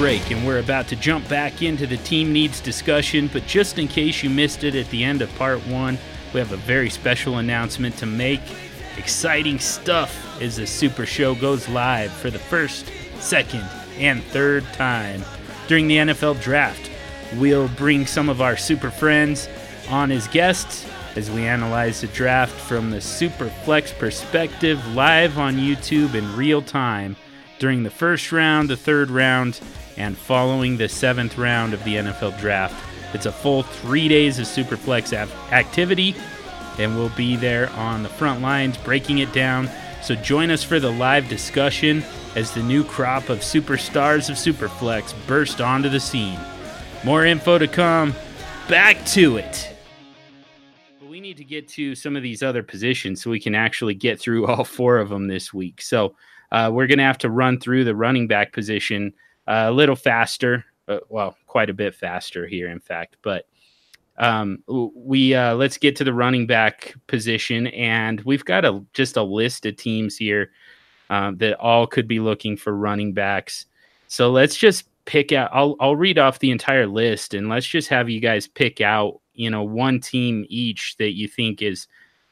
break, and we're about to jump back into the team needs discussion. But just in case you missed it at the end of part one, we have a very special announcement to make. Exciting stuff as the Super Show goes live for the first, second, and third time during the NFL Draft. We'll bring some of our super friends on as guests as we analyze the draft from the super flex perspective live on YouTube in real time during the first round, the third round, and following the seventh round of the NFL draft. It's a full three days of Superflex activity, and we'll be there on the front lines breaking it down. So join us for the live discussion as the new crop of superstars of Superflex burst onto the scene. More info to come. Back to it. We need to get to some of these other positions so we can actually get through all four of them this week. So uh, we're going to have to run through the running back position a little faster. Uh, well, quite a bit faster here, in fact. But um, we uh, let's get to the running back position, and we've got a just a list of teams here uh, that all could be looking for running backs. So let's just pick out. I'll I'll read off the entire list, and let's just have you guys pick out you know one team each that you think is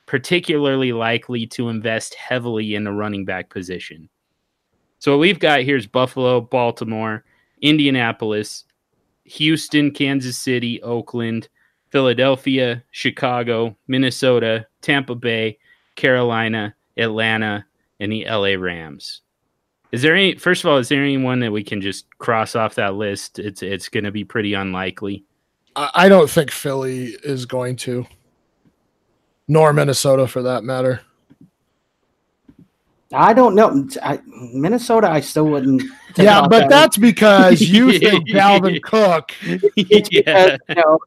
particularly likely to invest heavily in the running back position. So what we've got here is Buffalo, Baltimore, Indianapolis, Houston, Kansas City, Oakland, Philadelphia, Chicago, Minnesota, Tampa Bay, Carolina, Atlanta, and the LA Rams. Is there any first of all, is there anyone that we can just cross off that list? It's it's gonna be pretty unlikely. I don't think Philly is going to nor Minnesota for that matter. I don't know. I, Minnesota, I still wouldn't. Yeah, but that that's because you think Dalvin Cook. yeah. no,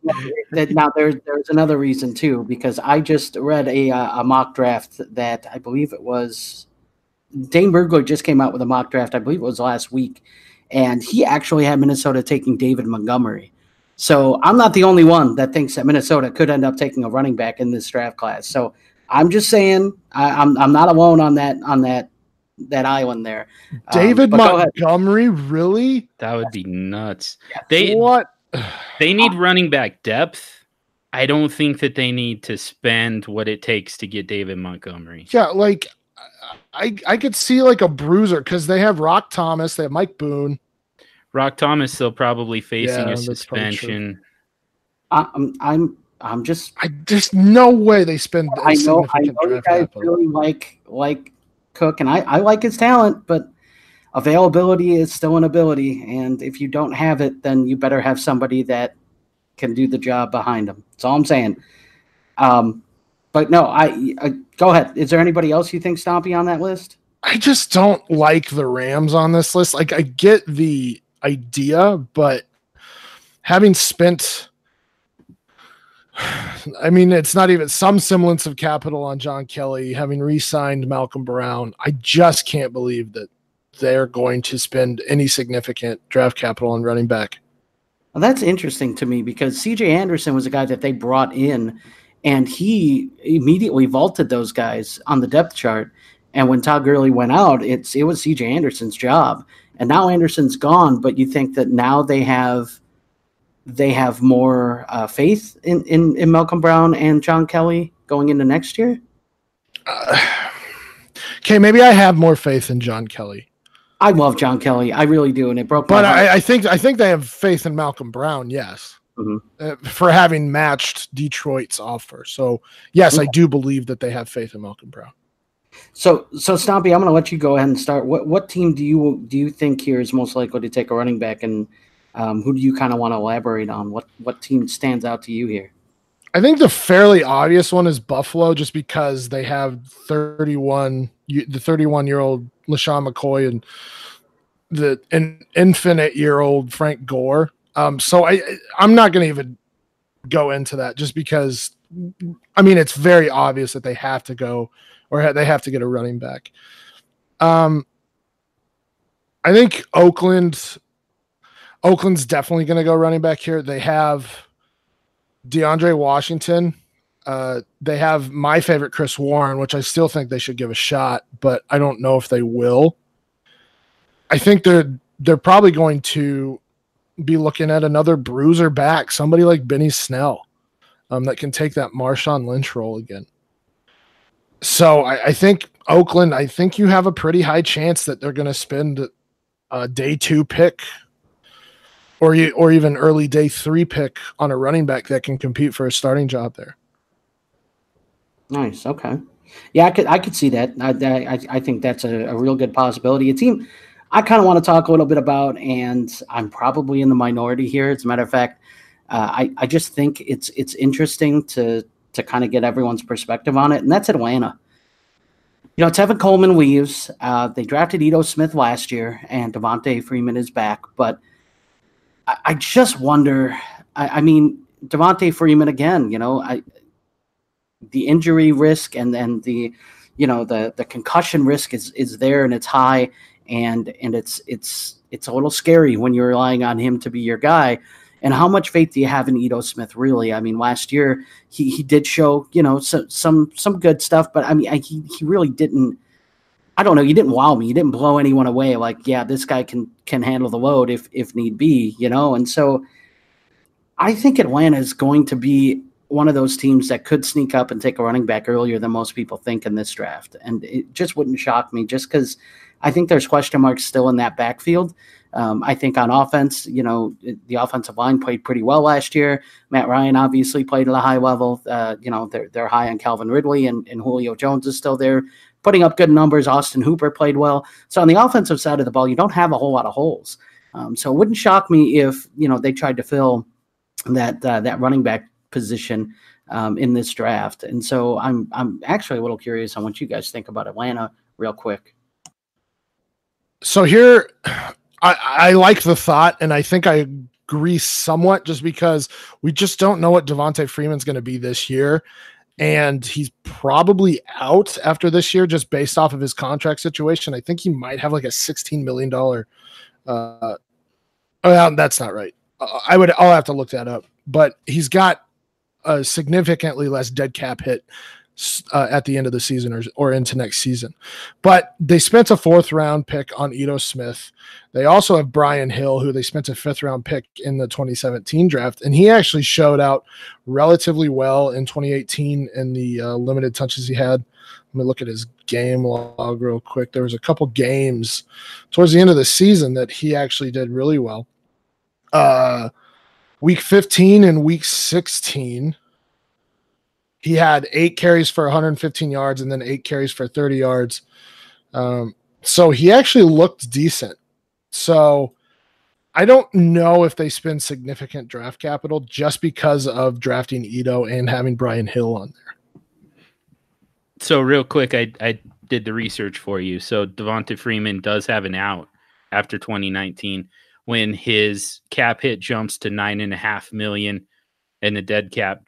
now there's there's another reason too because I just read a uh, a mock draft that I believe it was Dane Brugler just came out with a mock draft. I believe it was last week, and he actually had Minnesota taking David Montgomery. So I'm not the only one that thinks that Minnesota could end up taking a running back in this draft class. So I'm just saying I, am I'm, I'm not alone on that on that that island there. Um, David um, Montgomery, really? That would be nuts. They what? They need running back depth. I don't think that they need to spend what it takes to get David Montgomery. Yeah, like I I could see like a bruiser because they have Roc Thomas, they have Mike Boone. Roc Thomas still probably facing yeah, a suspension. I'm I'm I'm just I just no way they spend. I know I know you guys capital. really like like Cook, and I I like his talent, but availability is still an ability, and if you don't have it, then you better have somebody that can do the job behind him. That's all I'm saying. Um, but no, I, I go ahead. Is there anybody else you think Stompy on that list? I just don't like the Rams on this list. Like I get the idea, but having spent I mean, it's not even some semblance of capital on John Kelly, having re signed Malcolm Brown. I just can't believe that they're going to spend any significant draft capital on running back. Well, that's interesting to me because CJ Anderson was a guy that they brought in and he immediately vaulted those guys on the depth chart. And when Todd Gurley went out, it's it was CJ Anderson's job. And now Anderson's gone, but you think that now they have they have more uh, faith in, in, in Malcolm Brown and John Kelly going into next year? Uh, okay, maybe I have more faith in John Kelly. I love John Kelly. I really do, and it broke. But I, I, think I think they have faith in Malcolm Brown. Yes, mm-hmm. uh, for having matched Detroit's offer. So yes, I do believe that they have faith in Malcolm Brown. So, so Stompy, I'm going to let you go ahead and start. What what team do you do you think here is most likely to take a running back, and um, who do you kind of want to elaborate on? What what team stands out to you here? I think the fairly obvious one is Buffalo, just because they have 31 the 31 year old LeSean McCoy and the an infinite year old Frank Gore. Um, so I I'm not going to even go into that just because I mean it's very obvious that they have to go or they have to get a running back. Um, I think Oakland Oakland's definitely going to go running back here. They have DeAndre Washington. Uh, they have my favorite Chris Warren, which I still think they should give a shot, but I don't know if they will. I think they're they're probably going to be looking at another bruiser back, somebody like Benny Snell, um, that can take that Marshawn Lynch role again. So I, I think Oakland, I think you have a pretty high chance that they're going to spend a day two pick or you, or even early day three pick on a running back that can compete for a starting job there. Nice. Okay. Yeah, I could I could see that. I I, I think that's a, a real good possibility. A team I kind of want to talk a little bit about, and I'm probably in the minority here. As a matter of fact, uh, I I just think it's it's interesting to to kind of get everyone's perspective on it, and that's Atlanta. You know, Tevin Coleman leaves. Uh, they drafted Ito Smith last year, and Devonta Freeman is back. But I, I just wonder. I, I mean, Devonta Freeman again. You know, I the injury risk and and the you know the the concussion risk is is there and it's high and and it's it's it's a little scary when you're relying on him to be your guy. And how much faith do you have in Ito Smith? Really, I mean, last year he, he did show you know some some some good stuff, but I mean, I, he he really didn't. I don't know. You didn't wow me. You didn't blow anyone away. Like, yeah, this guy can can handle the load if if need be, you know. And so, I think Atlanta is going to be one of those teams that could sneak up and take a running back earlier than most people think in this draft. And it just wouldn't shock me just because I think there's question marks still in that backfield. Um, I think on offense, you know, the offensive line played pretty well last year. Matt Ryan obviously played at a high level. Uh, you know, they're, they're high on Calvin Ridley and, and Julio Jones is still there putting up good numbers. Austin Hooper played well. So on the offensive side of the ball, you don't have a whole lot of holes. Um, so it wouldn't shock me if, you know, they tried to fill that, uh, that running back position um, in this draft. And so I'm, I'm actually a little curious on what you guys think about Atlanta real quick so here I, I like the thought, and I think I agree somewhat just because we just don't know what Devonta Freeman's going to be this year. And he's probably out after this year just based off of his contract situation. I think he might have like a $16 million. Uh, well, that's not right. I would, I'll have to look that up. But he's got a significantly less dead cap hit uh, at the end of the season or, or into next season. But they spent a fourth round pick on Ito Smith. They also have Brian Hill, who they spent a fifth round pick in the 2017 draft. And he actually showed out relatively well in 2018 in the uh, limited touches he had. Let me look at his game log real quick. There was a couple games towards the end of the season that he actually did really well. Uh, week 15 and week 16 he had eight carries for 115 yards and then eight carries for 30 yards. Um, so he actually looked decent. So I don't know if they spend significant draft capital just because of drafting Ito and having Brian Hill on there. So real quick, I I did the research for you. So Devonta Freeman does have an out after 2019 when his cap hit jumps to nine and a half million and the dead cap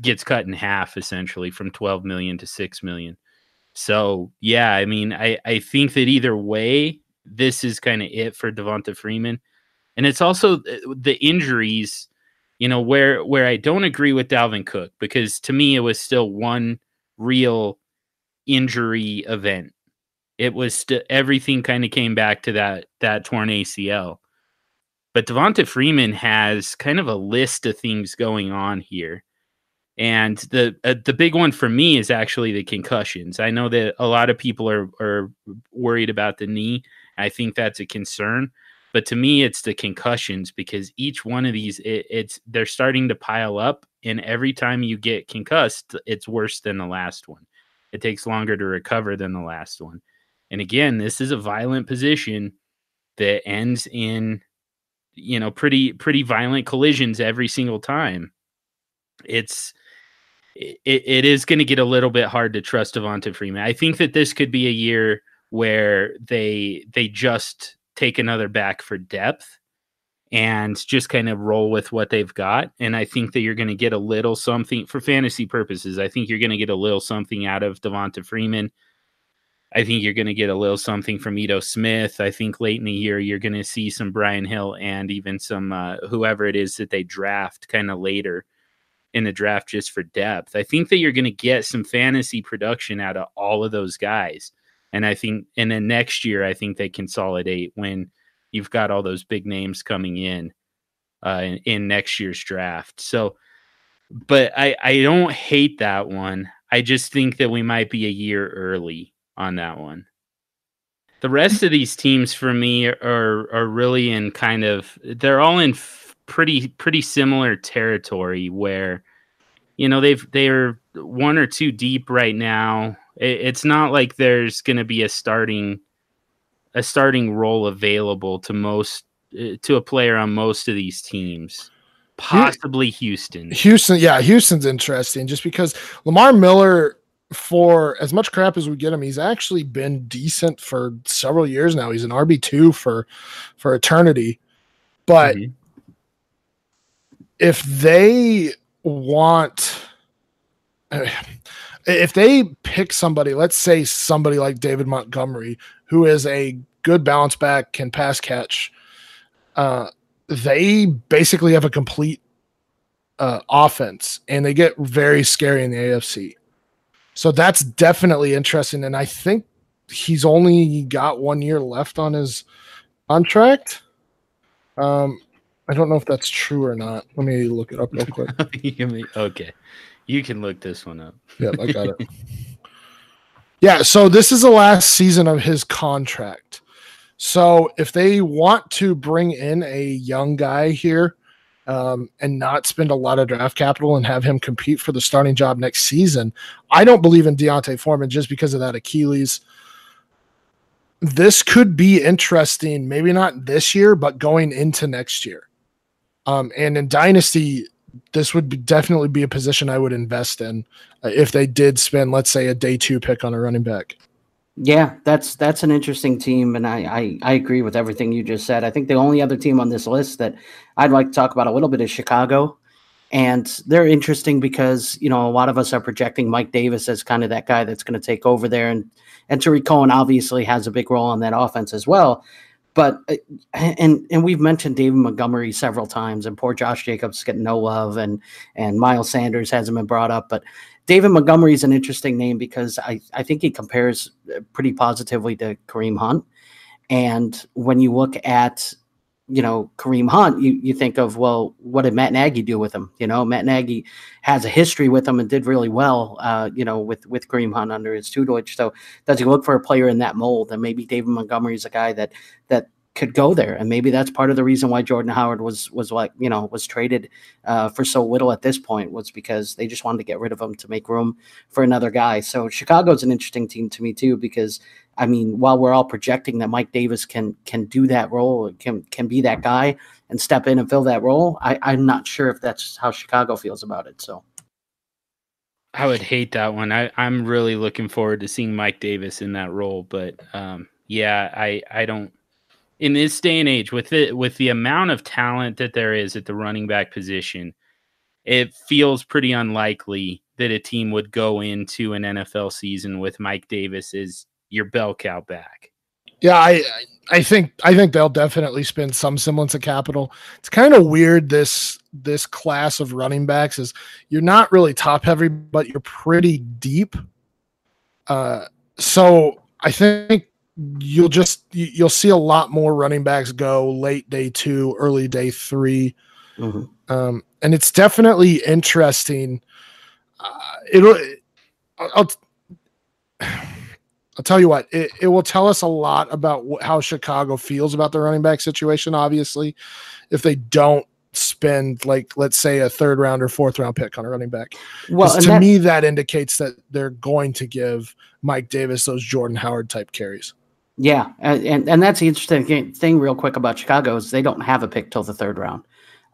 gets cut in half essentially from 12 million to 6 million. So, yeah, I mean, I, I think that either way, this is kind of it for Devonta Freeman. And it's also uh, the injuries, you know, where where I don't agree with Dalvin Cook because to me it was still one real injury event. It was st- everything kind of came back to that that torn ACL. But Devonta Freeman has kind of a list of things going on here. And the uh, the big one for me is actually the concussions. I know that a lot of people are are worried about the knee. I think that's a concern, but to me, it's the concussions because each one of these it, it's they're starting to pile up, and every time you get concussed, it's worse than the last one. It takes longer to recover than the last one. And again, this is a violent position that ends in you know pretty pretty violent collisions every single time. It's it, it is going to get a little bit hard to trust Devonta Freeman. I think that this could be a year where they they just take another back for depth and just kind of roll with what they've got. And I think that you're going to get a little something for fantasy purposes. I think you're going to get a little something out of Devonta Freeman. I think you're going to get a little something from Ito Smith. I think late in the year you're going to see some Brian Hill and even some uh, whoever it is that they draft kind of later in the draft just for depth. I think that you're going to get some fantasy production out of all of those guys. And I think, and then next year, I think they consolidate when, you've got all those big names coming in uh, in, in next year's draft. So, but I I don't hate that one. I just think that we might be a year early on that one. The rest of these teams for me are are really in kind of they're all in pretty pretty similar territory where you know they've they're one or two deep right now. It, it's not like there's going to be a starting a starting role available to most uh, to a player on most of these teams. Possibly Houston. Houston, yeah, Houston's interesting just because Lamar Miller, for as much crap as we get him, he's actually been decent for several years now. He's an RB two for for eternity, but mm-hmm. If they want. if they pick somebody, let's say somebody like David Montgomery, who is a good bounce back, can pass catch, uh, they basically have a complete uh, offense and they get very scary in the AFC. So that's definitely interesting. And I think he's only got one year left on his contract. Um, I don't know if that's true or not. Let me look it up real quick. okay. You can look this one up. Yeah, I got it. yeah, so this is the last season of his contract. So if they want to bring in a young guy here um, and not spend a lot of draft capital and have him compete for the starting job next season, I don't believe in D'Onta Foreman just because of that Achilles. This could be interesting, maybe not this year, but going into next year. Um, and in Dynasty, this would be, definitely be a position I would invest in uh, if they did spend, let's say, a day two pick on a running back. Yeah, that's that's an interesting team, and I, I, I agree with everything you just said. I think the only other team on this list that I'd like to talk about a little bit is Chicago, and they're interesting because you know a lot of us are projecting Mike Davis as kind of that guy that's going to take over there, and and Tarik Cohen obviously has a big role on that offense as well. But uh, and and we've mentioned David Montgomery several times, and poor Josh Jacobs getting no love, and and Miles Sanders hasn't been brought up, but David Montgomery is an interesting name because I, I think he compares uh, pretty positively to Kareem Hunt. And when you look at, you know, Kareem Hunt, you, you think of, well, what did Matt Nagy do with him? You know, Matt Nagy has a history with him and did really well, uh, you know, with, with Kareem Hunt under his tutelage. So does he look for a player in that mold? And maybe David Montgomery is a guy that, that could go there, and maybe that's part of the reason why Jordan Howard was was like you know was traded uh, for so little at this point was because they just wanted to get rid of him to make room for another guy. So Chicago's an interesting team to me too because I mean while we're all projecting that Mike Davis can can do that role can can be that guy and step in and fill that role, I, I'm not sure if that's how Chicago feels about it. So. I would hate that one. I, I'm really looking forward to seeing Mike Davis in that role, but um, yeah, I I don't in this day and age with it with the amount of talent that there is at the running back position it feels pretty unlikely that a team would go into an NFL season with Mike Davis as your bell cow back. Yeah, I I think I think they'll definitely spend some semblance of capital. It's kind of weird this this class of running backs is you're not really top heavy, but you're pretty deep. Uh, so I think you'll just you'll see a lot more running backs go late day two, early day 3 mm-hmm. um, and it's definitely interesting. Uh, it'll, I'll, I'll tell you what, it, it will tell us a lot about wh- how Chicago feels about the running back situation. Obviously, if they don't spend like let's say a third round or fourth round pick on a running back. Well, to that, me that indicates that they're going to give Mike Davis those Jordan Howard type carries. Yeah, and and that's the interesting thing, real quick about Chicago is they don't have a pick till the third round.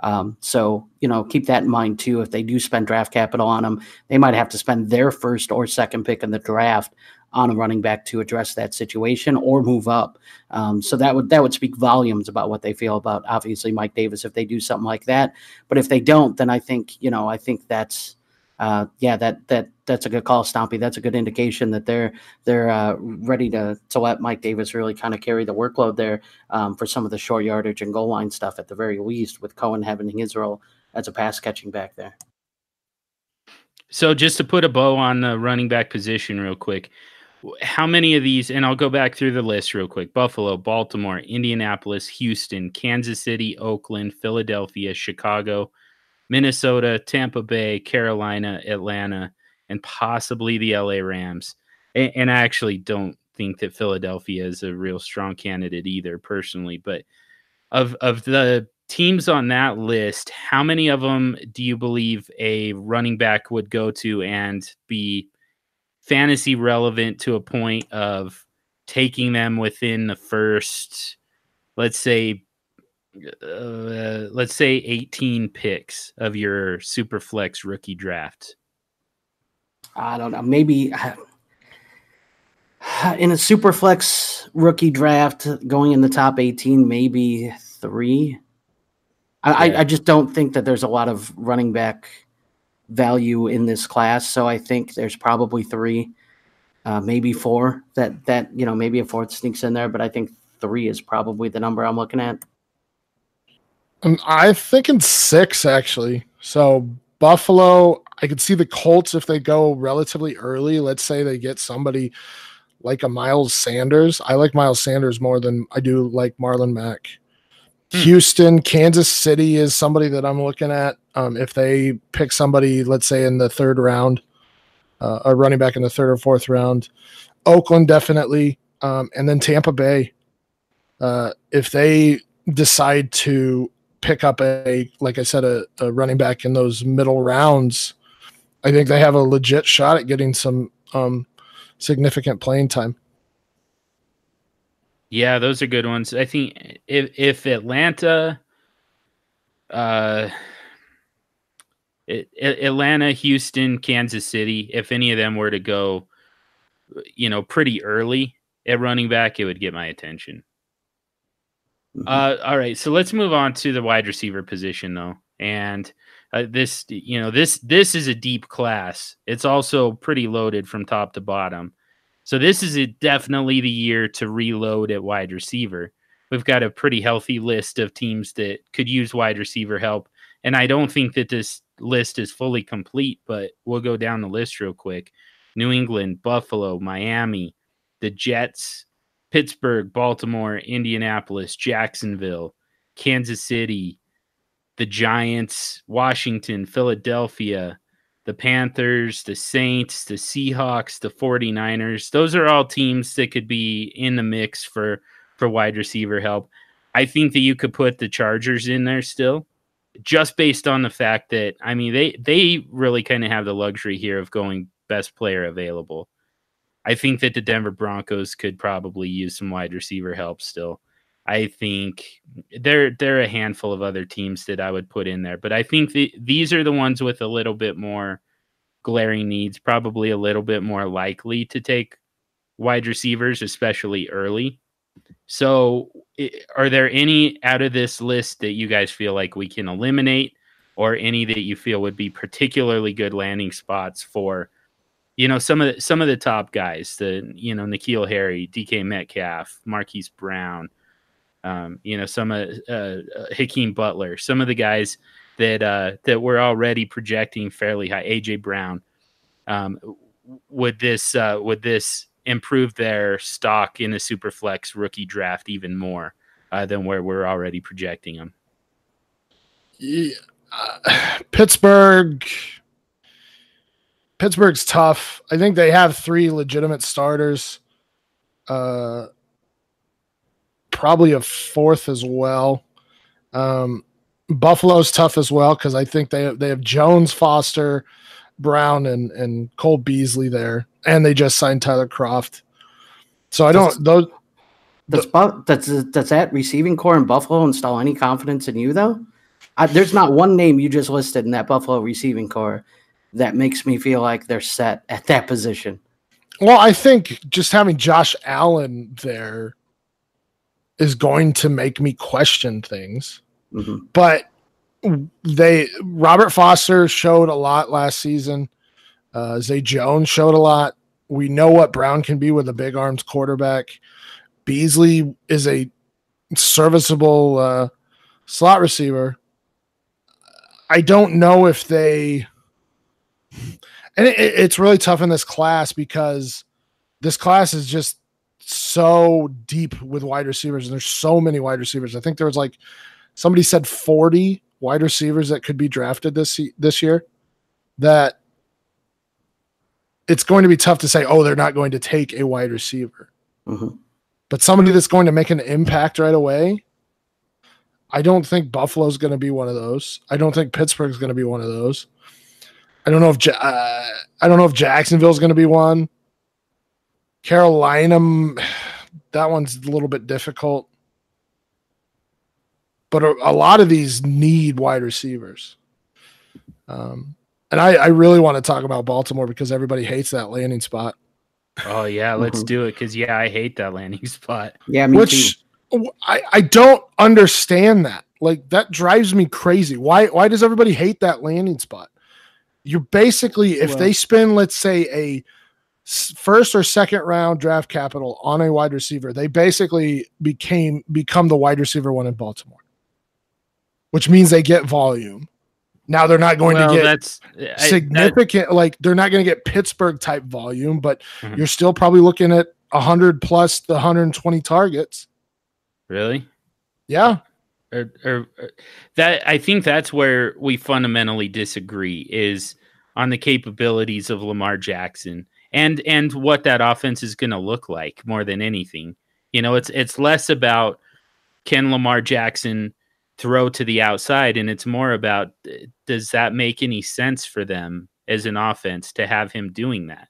Um, so you know, keep that in mind too. If they do spend draft capital on them, they might have to spend their first or second pick in the draft on a running back to address that situation or move up. Um, so that would that would speak volumes about what they feel about obviously Mike Davis if they do something like that. But if they don't, then I think you know I think that's uh, yeah, that that that's a good call, Stompy. That's a good indication that they're they're uh, ready to to let Mike Davis really kind of carry the workload there um, for some of the short yardage and goal line stuff at the very least, with Cohen having his role as a pass catching back there. So just to put a bow on the running back position real quick, how many of these, and I'll go back through the list real quick Buffalo, Baltimore, Indianapolis, Houston, Kansas City, Oakland, Philadelphia, Chicago, Minnesota, Tampa Bay, Carolina, Atlanta, and possibly the LA Rams. And, and, I actually don't think that Philadelphia is a real strong candidate either, personally. But of of the teams on that list, how many of them do you believe a running back would go to and be fantasy relevant to a point of taking them within the first, let's say, uh, let's say 18 picks of your superflex rookie draft? I don't know. Maybe in a superflex rookie draft going in the top 18, maybe three. I, yeah. I, I just don't think that there's a lot of running back value in this class. So I think there's probably three, uh, maybe four that that you know maybe a fourth sneaks in there, but I think three is probably the number I'm looking at. Um, I think in six actually. So Buffalo, I could see the Colts if they go relatively early. Let's say they get somebody like a Miles Sanders. I like Miles Sanders more than I do like Marlon Mack. Hmm. Houston, Kansas City is somebody that I'm looking at. Um, if they pick somebody, let's say in the third round, uh, a running back in the third or fourth round, Oakland definitely, um, and then Tampa Bay. Uh, if they decide to pick up a, like I said, a, a, running back in those middle rounds, I think they have a legit shot at getting some um, significant playing time. Yeah, those are good ones. I think if if Atlanta, uh, it, Atlanta, Houston, Kansas City, if any of them were to go, you know, pretty early at running back, it would get my attention. Mm-hmm. Uh, all right, so let's move on to the wide receiver position, though, and uh, this, you know, this this is a deep class. It's also pretty loaded from top to bottom. So this is definitely the year to reload at wide receiver. We've got a pretty healthy list of teams that could use wide receiver help, and I don't think that this list is fully complete, but we'll go down the list real quick. New England, Buffalo, Miami, the Jets, Pittsburgh, Baltimore, Indianapolis, Jacksonville, Kansas City, the Giants, Washington, Philadelphia, the Panthers, the Saints, the Seahawks, the 49ers. Those are all teams that could be in the mix for for wide receiver help. I think that you could put the Chargers in there still just based on the fact that I mean they they really kind of have the luxury here of going best player available. I think that the Denver Broncos could probably use some wide receiver help still. I think there there are a handful of other teams that I would put in there, but I think the, these are the ones with a little bit more glaring needs, probably a little bit more likely to take wide receivers, especially early. So, are there any out of this list that you guys feel like we can eliminate, or any that you feel would be particularly good landing spots for, you know, some of the, some of the top guys, the you know N'Keal Harry, DK Metcalf, Marquise Brown um, you know, some of uh, uh, Hakeem Butler, some of the guys that uh, that we're already projecting fairly high. AJ Brown, um, would this uh, would this improve their stock in the Superflex rookie draft even more uh, than where we're already projecting them? Yeah. Uh, Pittsburgh. Pittsburgh's tough. I think they have three legitimate starters. Uh, probably a fourth as well. Um, Buffalo's tough as well because I think they they have Jones, Foster, Brown, and and Cole Beasley there, and they just signed Tyler Kroft. So I don't those. Does, does, does that receiving corps in Buffalo install any confidence in you though? I, there's not one name you just listed in that Buffalo receiving corps that makes me feel like they're set at that position. Well, I think just having Josh Allen there is going to make me question things. Mm-hmm. But they Robert Foster showed a lot last season. Uh, Zay Jones showed a lot. We know what Brown can be with a big arms quarterback. Beasley is a serviceable uh, slot receiver. I don't know if they, and it, it's really tough in this class because this class is just so deep with wide receivers, and there's so many wide receivers. I think there was like somebody said 40 wide receivers that could be drafted this this year. That it's going to be tough to say, oh, they're not going to take a wide receiver. Mhm. But somebody that's going to make an impact right away, I don't think Buffalo's going to be one of those. I don't think Pittsburgh's going to be one of those. I don't know if Ja- uh, I don't know if Jacksonville's going to be one. Carolina, that one's a little bit difficult. But a, a lot of these need wide receivers. Um, and I, I really want to talk about Baltimore because everybody hates that landing spot. Oh yeah, let's Mhm. do it because yeah, I hate that landing spot. Yeah, me too. which I, I don't understand that. Like that drives me crazy. Why why does everybody hate that landing spot? You're basically if Well- they spend let's say a first or second round draft capital on a wide receiver, they basically became become the wide receiver one in Baltimore. Which means they get volume. Now they're not going well, to get that's I- that- significant like they're not going to get Pittsburgh type volume, but Mhm. you're still probably looking at 100 plus the 120 targets. really. Yeah. Or, or, or that I think that's where we fundamentally disagree is on the capabilities of Lamar Jackson and and what that offense is going to look like more than anything. You know, it's it's less about can Lamar Jackson throw to the outside and it's more about uh, does that make any sense for them as an offense to have him doing that?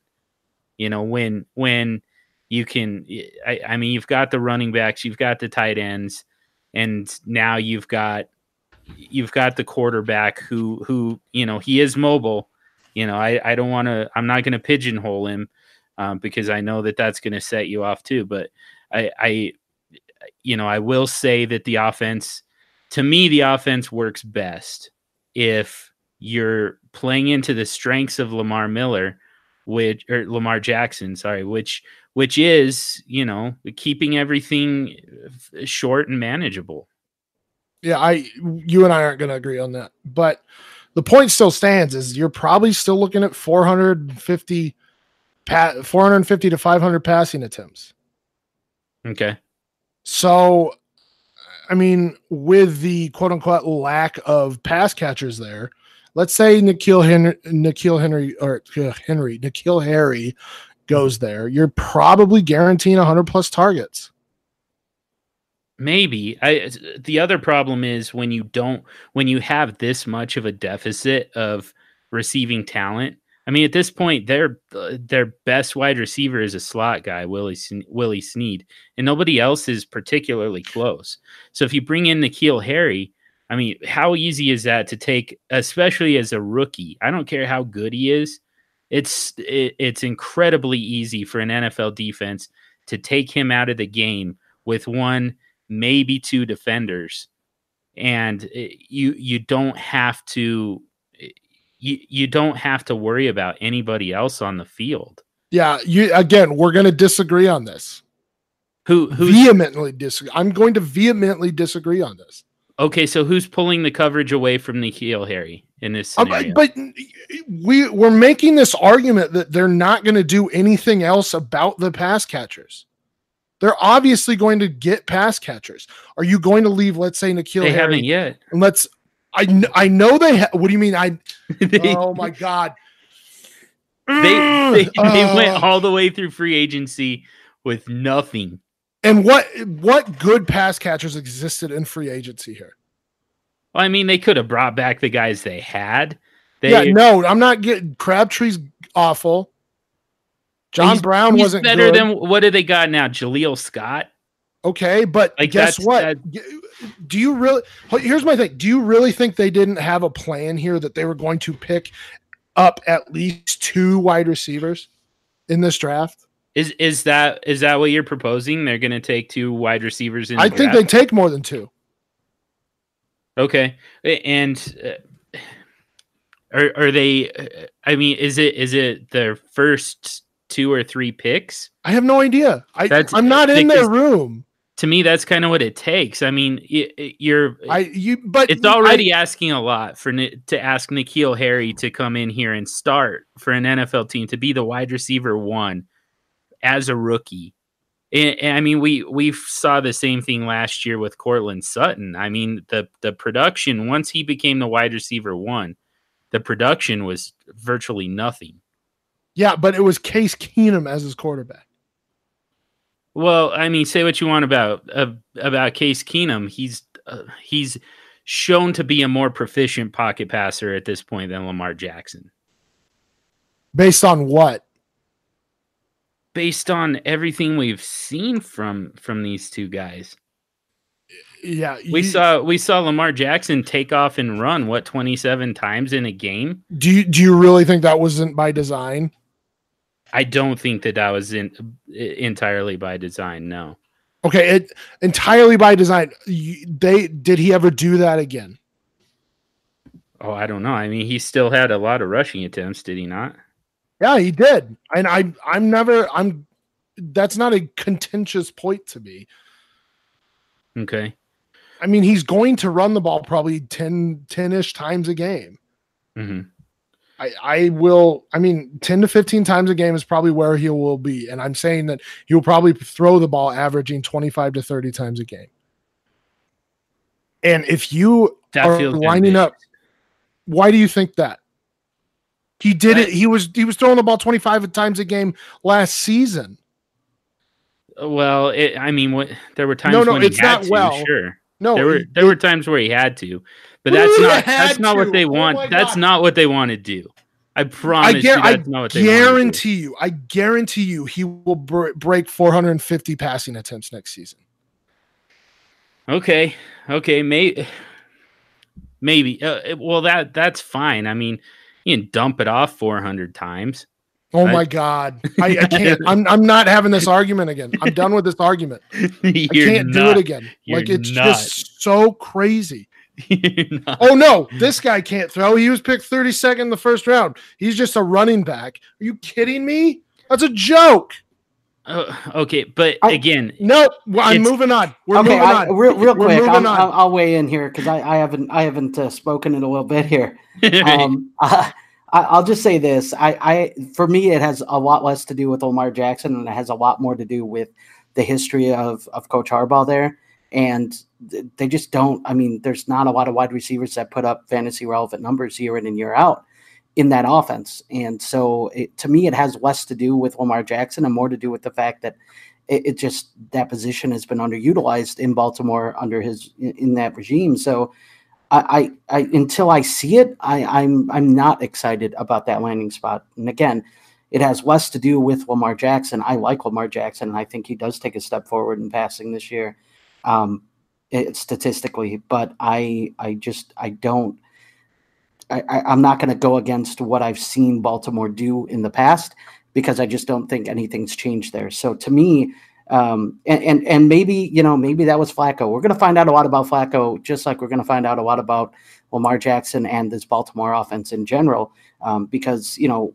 You know, when when you can I, I mean you've got the running backs, you've got the tight ends and now you've got you've got the quarterback who who you know he is mobile. You know i i don't want to i'm not going to pigeonhole him um, because i know that that's going to set you off too but i i you know i will say that the offense to me the offense works best if you're playing into the strengths of lamar miller which or lamar jackson sorry which which is you know keeping everything short and manageable Yeah, I you and I aren't going to agree on that. But the point still stands is you're probably still looking at 450 pa- 450 to 500 passing attempts. okay So I mean, with the quote unquote lack of pass catchers there, let's say N'Keal Henry, N'Keal Henry or uh, Henry, N'Keal Harry goes there, you're probably guaranteeing 100 plus targets. maybe. I the other problem is when you don't when you have this much of a deficit of receiving talent i mean at this point their their best wide receiver is a slot guy willie willie snead and nobody else is particularly close. So if you bring in N'Keal harry i mean how easy is that to take especially as a rookie? I don't care how good he is it's it, it's incredibly easy for an nfl defense to take him out of the game with one maybe two defenders and eh, you you don't have to eh, you you don't have to worry about anybody else on the field Yeah, you again, we're going to disagree on this. who who's vehemently disagree. I'm going to vehemently disagree on this. Okay so who's pulling the coverage away from N'Keal Harry in this Um, scenario but we we're making this argument that they're not going to do anything else about the pass catchers. They're obviously going to get pass catchers. Are you going to leave, let's say, N'Keal they Harry? haven't yet And let's. I kn- I know they. Ha- what do you mean? I. they, Oh my god. they, they, they went Uh, all the way through free agency with nothing And what what good pass catchers existed in free agency here? Well, I mean, they could have brought back the guys they had. They, yeah, no, I'm not getting Crabtree's awful. John he's- Brown he's wasn't better good. than what do they got now? Jaleel Scott. Okay, but Like, guess what? that- Do you really? Here's my thing. Do you really think they didn't have a plan here that they were going to pick up at least two wide receivers in this draft? Is is that is that what you're proposing? They're going to take two wide receivers in. I the think they take more than two. okay, and uh, are are they? uh, I mean, is it is it their first two or three picks? I have no idea. I, That's- I'm not in their room. To me, that's kind of what it takes. I mean, you're. I you but it's I- already asking a lot for to ask N'Keal Harry to come in here and start for an NFL team to be the wide receiver one. As a rookie. And, and, I mean, we we saw the same thing last year with Courtland Sutton. I mean, the the production once he became the wide receiver one, the production was virtually nothing. Yeah, but it was Case Keenum as his quarterback. Well, I mean, say what you want about uh, about Case Keenum. He's uh, he's shown to be a more proficient pocket passer at this point than Lamar Jackson. Based on what? Based on everything we've seen from from these two guys. Yeah, you, we saw we saw Lamar Jackson take off and run what 27 times in a game. Do you do you really think that wasn't by design? I don't think that that was in, entirely by design. No. Okay, it entirely by design. They did he ever do that again? Oh, I don't know. I mean, he still had a lot of rushing attempts, did he not? Yeah, he did. And I I'm never I'm that's not a contentious point to me. Okay. I mean, he's going to run the ball probably 10 10ish times a game. Mm-hmm. I, I will, I mean, 10 to 15 times a game is probably where he will be. And I'm saying that he'll probably throw the ball averaging 25 to 30 times a game. And if you that are lining up, why do you think that? He did it. He was he was throwing the ball 25 times a game last season. Well, it, I mean, what, there were times no, no, it's he had not to, well. Sure. No, there were there were times where he had to, but that's not that's not what they oh want. Oh that's God. not what they want to do. I promise I, gar- you that's I not what they guarantee you. I guarantee you he will br- break 450 passing attempts next season. Okay. Okay, may- maybe. Uh, well that that's fine. I mean, you can dump it off 400 times. Oh my God. I, I, can't. I'm, I'm not having this argument again. I'm done with this argument. I can't not, do it again. Like, it's not. just so crazy. oh no, this guy can't throw. He was picked 32nd in the first round. He's just a running back. Are you kidding me? That's a joke. Uh, okay, but I, again, no, well, I'm moving on. We're okay, moving I, on. Real, real quick, I'll, I'll, I'll, weigh in here because I, I, haven't I haven't uh, spoken in a little bit here. Um, I, will just say this: I, I, for me, it has a lot less to do with Lamar Jackson, and it has a lot more to do with the history of of Coach Harbaugh there. And they just don't. I mean, there's not a lot of wide receivers that put up fantasy relevant numbers year in and year out in that offense. And so, it, to me, it has less to do with Lamar Jackson and more to do with the fact that it, it just that position has been underutilized in Baltimore under his in, that regime. So I, I, I until I see it, I, I'm I'm not excited about that landing spot. And again, it has less to do with Lamar Jackson. I like Lamar Jackson, and I think he does take a step forward in passing this year, um, it, statistically. But I I just I don't. I, I, am not going to go against what I've seen Baltimore do in the past because I just don't think anything's changed there. So to me, um, and, and, and maybe you know maybe that was Flacco. We're going to find out a lot about Flacco, just like we're going to find out a lot about Lamar Jackson and this Baltimore offense in general, um, because you know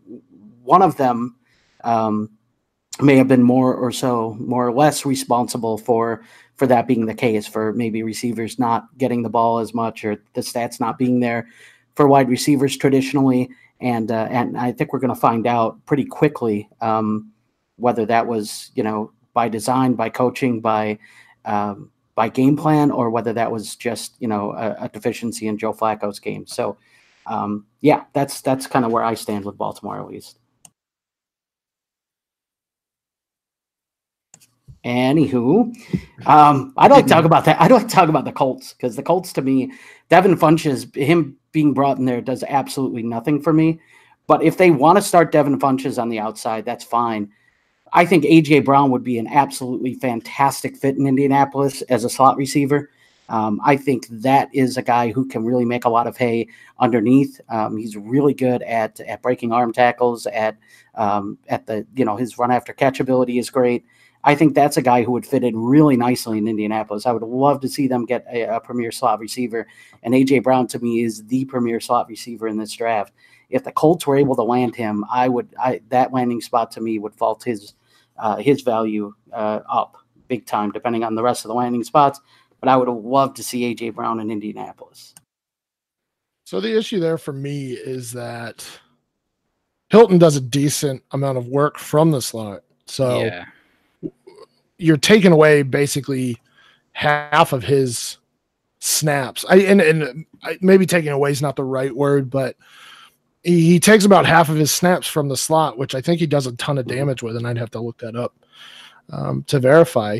one of them um, may have been more or so more or less responsible for for that being the case, for maybe receivers not getting the ball as much or the stats not being there for wide receivers traditionally, and uh, and I think we're going to find out pretty quickly um, whether that was you know by design, by coaching, by um, by game plan, or whether that was just you know a, a deficiency in Joe Flacco's game. So um, yeah, that's that's kind of where I stand with Baltimore at least. Anywho, um, I'd like to talk about that. I'd like to talk about the Colts because the Colts, to me, Devin Funchess, him being brought in there does absolutely nothing for me. But if they want to start Devin Funchess on the outside, that's fine. I think AJ Brown would be an absolutely fantastic fit in Indianapolis as a slot receiver. Um, I think that is a guy who can really make a lot of hay underneath. Um, he's really good at at breaking arm tackles. At um, at the you know his run after catch ability is great. I think that's a guy who would fit in really nicely in Indianapolis. I would love to see them get a, a premier slot receiver, and AJ Brown to me is the premier slot receiver in this draft. If the Colts were able to land him, I would I, that landing spot to me would vault his uh, his value uh, up big time, depending on the rest of the landing spots. But I would have loved to see AJ Brown in Indianapolis. So the issue there for me is that Hilton does a decent amount of work from the slot. So yeah. You're taking away basically half of his snaps. I and, and maybe taking away is not the right word, but he, he takes about half of his snaps from the slot, which I think he does a ton of damage with, and I'd have to look that up um, to verify.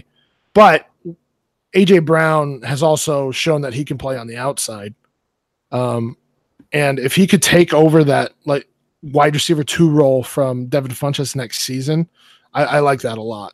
But AJ Brown has also shown that he can play on the outside. Um, and if he could take over that like wide receiver two role from Devin Funchess next season, I, I like that a lot.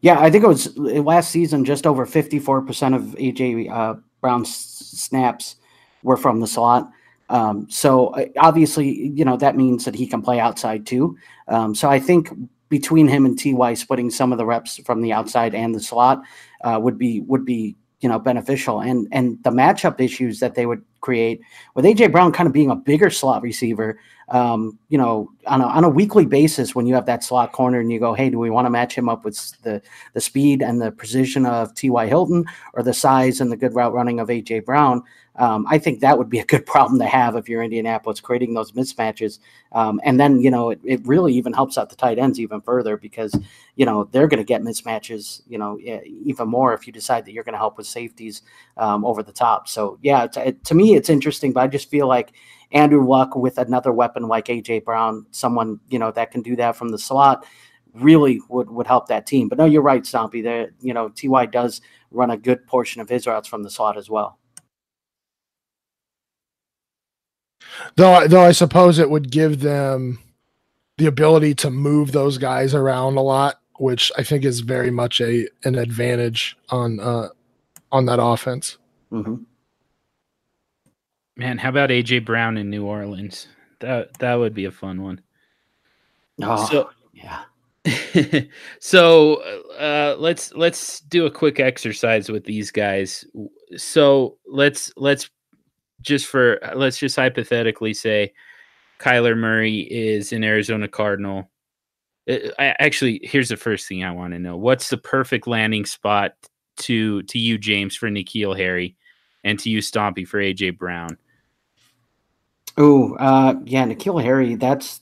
Yeah, I think it was last season. Just over fifty-four percent of AJ uh, Brown's snaps were from the slot. Um, so obviously, you know that means that he can play outside too. Um, so I think between him and Ty splitting some of the reps from the outside and the slot uh, would be would be you know beneficial and and the matchup issues that they would create with AJ Brown kind of being a bigger slot receiver um, you know on a, on a weekly basis when you have that slot corner and you go hey do we want to match him up with the the speed and the precision of T.Y. Hilton or the size and the good route running of AJ Brown um, I think that would be a good problem to have if you're Indianapolis creating those mismatches. Um, and then, you know, it, it, really even helps out the tight ends even further because, you know, they're going to get mismatches, you know, even more if you decide that you're going to help with safeties um, over the top. So, yeah, to me, it's interesting, but I just feel like Andrew Luck with another weapon like AJ Brown, someone, you know, that can do that from the slot really would would help that team. But no, you're right, Stompy. There, you know, Ty does run a good portion of his routes from the slot as well. Though, though I suppose it would give them the ability to move those guys around a lot, which I think is very much a an advantage on uh, on that offense. Mm-hmm. Man, how about AJ Brown in New Orleans? That that would be a fun one. Oh, so, yeah. so uh, let's let's do a quick exercise with these guys. So let's let's just for let's just hypothetically say Kyler Murray is an Arizona Cardinal. Uh, I, actually, here's the first thing I want to know: What's the perfect landing spot to to you, James, for N'Keal Harry, and to you, Stompy, for AJ Brown? Oh, uh, yeah, N'Keal Harry. That's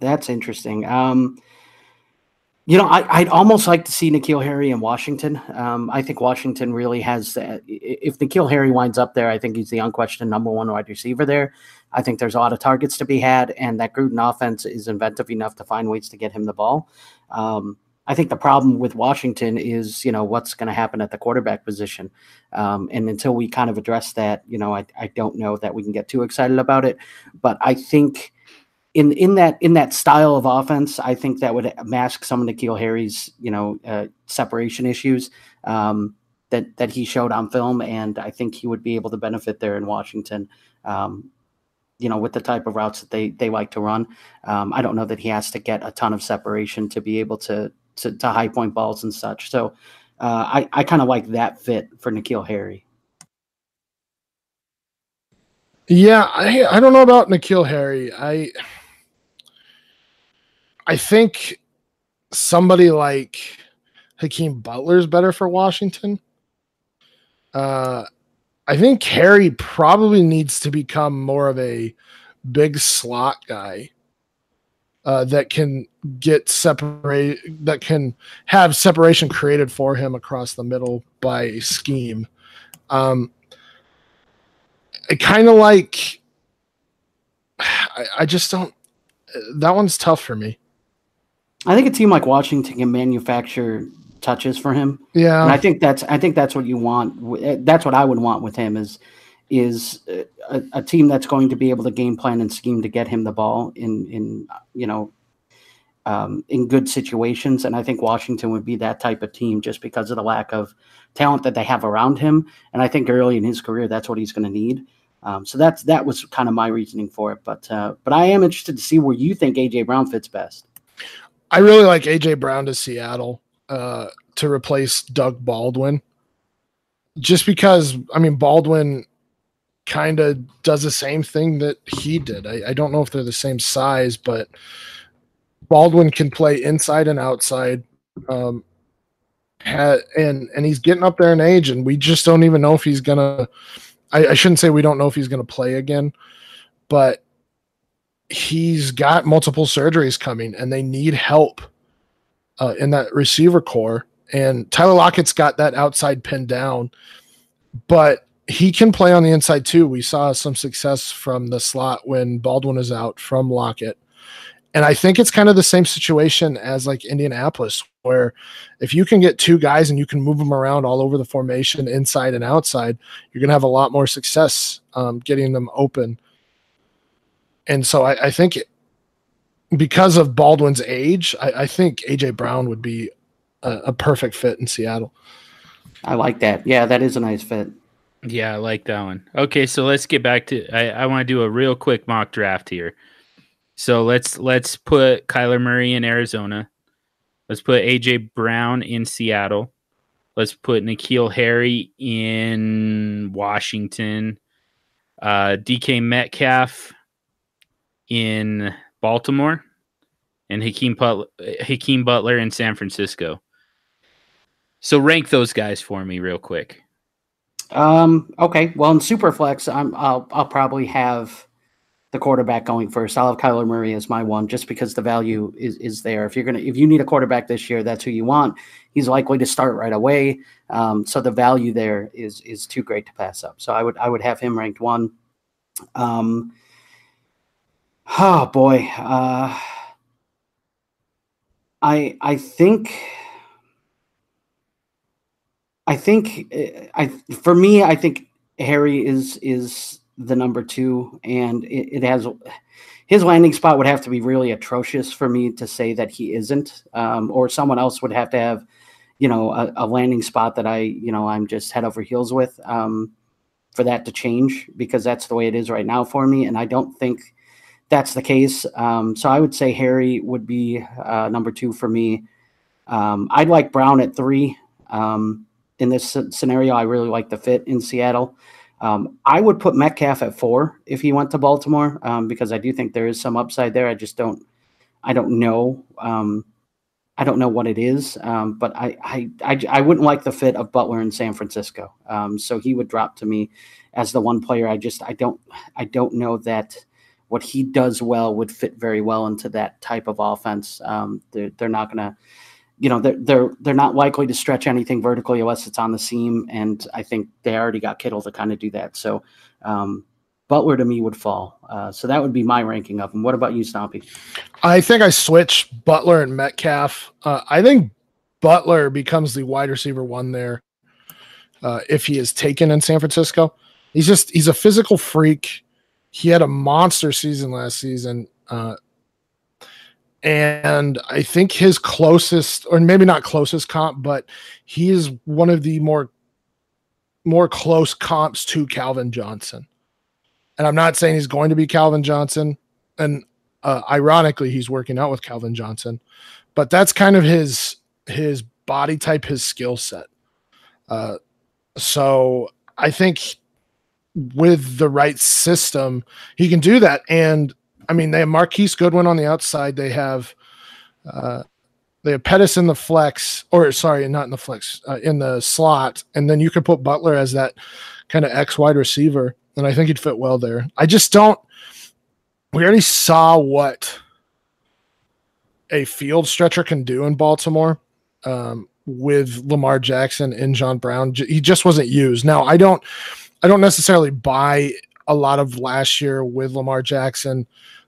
that's interesting. Um, you know, I, would almost like to see N'Keal Harry in Washington. Um, I think Washington really has. Uh, if N'Keal Harry winds up there, I think he's the unquestioned number one wide receiver there. I think there's a lot of targets to be had, and that Gruden offense is inventive enough to find ways to get him the ball. Um, I think the problem with Washington is, you know, what's going to happen at the quarterback position. Um, and until we kind of address that, you know, I, I don't know that we can get too excited about it. But I think in in that in that style of offense, I think that would mask some of N'Keal Harry's you know uh, separation issues um, that that he showed on film, and I think he would be able to benefit there in Washington. Um, you know, with the type of routes that they they like to run, um, I don't know that he has to get a ton of separation to be able to to, to high point balls and such. So uh, I I kind of like that fit for N'Keal Harry. Yeah, I I don't know about N'Keal Harry. I I think somebody like Hakeem Butler is better for Washington. Uh, I think Harry probably needs to become more of a big slot guy uh, that can get separate, that can have separation created for him across the middle by scheme. Um, kind of like. I, I just don't. That one's tough for me. I think a team like Washington can manufacture touches for him. Yeah, and I think that's I think that's what you want. Eh, that's what I would want with him is is a, a, team that's going to be able to game plan and scheme to get him the ball in in you know um, in good situations. And I think Washington would be that type of team just because of the lack of talent that they have around him. And I think early in his career, that's what he's going to need. Um, so that's that was kind of my reasoning for it. But uh, but I am interested to see where you think AJ Brown fits best. I really like AJ Brown to Seattle uh, to replace Doug Baldwin, just because I mean Baldwin kind of does the same thing that he did. I, I, don't know if they're the same size, but Baldwin can play inside and outside. Um, and and he's getting up there in age, and we just don't even know if he's gonna. I, I shouldn't say we don't know if he's gonna play again, but he's got multiple surgeries coming and they need help uh, in that receiver corps. And Tyler Lockett's got that outside pin down, but he can play on the inside too. We saw some success from the slot when Baldwin is out from Lockett. And I think it's kind of the same situation as like Indianapolis, where if you can get two guys and you can move them around all over the formation, inside and outside, you're going to have a lot more success um, getting them open. And so I, I think because of Baldwin's age, I, I think AJ Brown would be a, a, perfect fit in Seattle. I like that. Yeah, that is a nice fit. Yeah, I like that one. Okay, so let's get back to. I, I want to do a real quick mock draft here. So let's let's put Kyler Murray in Arizona. Let's put AJ Brown in Seattle. Let's put N'Keal Harry in Washington. Uh, DK Metcalf in Baltimore, and Hakeem Butler, Hakeem Butler in San Francisco. So rank those guys for me real quick. Um. Okay. Well, in Superflex, I'm. I'll. I'll probably have the quarterback going first. I'll have Kyler Murray as my one, just because the value is is there. If you're gonna, if you need a quarterback this year, that's who you want. He's likely to start right away. Um. So the value there is is too great to pass up. So I would I would have him ranked one. Um. Oh boy. Uh, I I think I think I for me I think Harry is is the number two, and it, it, has his landing spot would have to be really atrocious for me to say that he isn't, um, or someone else would have to have, you know, a, a, landing spot that I you know I'm just head over heels with um, for that to change because that's the way it is right now for me, and I don't think that's the case. Um, so I would say Harry would be uh, number two for me. Um, I'd like Brown at three. Um, in this scenario, I really like the fit in Seattle. Um, I would put Metcalf at four if he went to Baltimore um, because I do think there is some upside there. I just don't, I don't know. Um, I don't know what it is, but I, I, I, I, wouldn't like the fit of Butler in San Francisco. so he would drop to me as the one player. I just, I don't, I don't know that what he does well would fit very well into that type of offense. Um, they're, they're not going to, you know, they're, they're, they're not likely to stretch anything vertically unless it's on the seam. And I think they already got Kittle to kind of do that. So, um, Butler to me would fall. Uh, so that would be my ranking of them. What about you, Stompy? I think I switch Butler and Metcalf. Uh, I think Butler becomes the wide receiver one there uh, if he is taken in San Francisco. He's just he's a physical freak he had a monster season last season. Uh, and I think his closest, or maybe not closest comp, but he is one of the more more close comps to Calvin Johnson. And I'm not saying he's going to be Calvin Johnson. And uh, ironically, he's working out with Calvin Johnson, but that's kind of his his body type, his skill set. Uh, so I think with the right system, he can do that. And I mean, they have Marquise Goodwin on the outside. They have uh, they have Pettis in the flex, or sorry, not in the flex, uh, in the slot, and then you could put Butler as that kind of X wide receiver, and I think he'd fit well there. I just don't. We already saw what a field stretcher can do in Baltimore um, with Lamar Jackson and John Brown. He just wasn't used. Now I don't. I don't necessarily buy a lot of last year with Lamar Jackson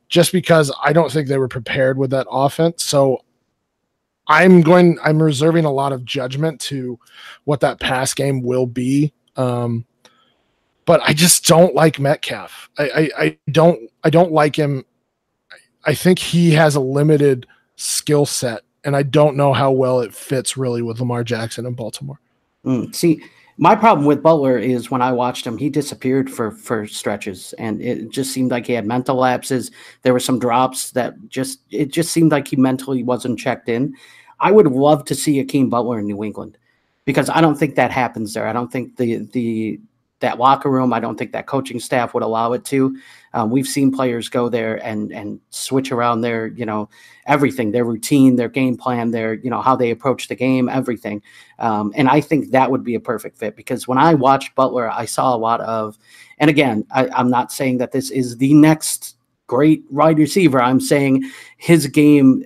just because I don't think they were prepared with that offense. So I'm going I'm reserving a lot of judgment to what that pass game will be. Um, but I just don't like Metcalf. I, I, I don't I don't like him. I think he has a limited skill set, and I don't know how well it fits really with Lamar Jackson in Baltimore. Mm, see, my problem with Butler is when I watched him, he disappeared for for stretches, and it just seemed like he had mental lapses. There were some drops that just it just seemed like he mentally wasn't checked in. I would love to see Hakeem Butler in New England because I don't think that happens there. I don't think the the that locker room. I don't think that coaching staff would allow it to. Um, we've seen players go there and and switch around their you know everything, their routine, their game plan, their you know how they approach the game, everything. Um, and I think that would be a perfect fit because when I watched Butler, I saw a lot of, and again, I, I'm not saying that this is the next great wide receiver. I'm saying his game.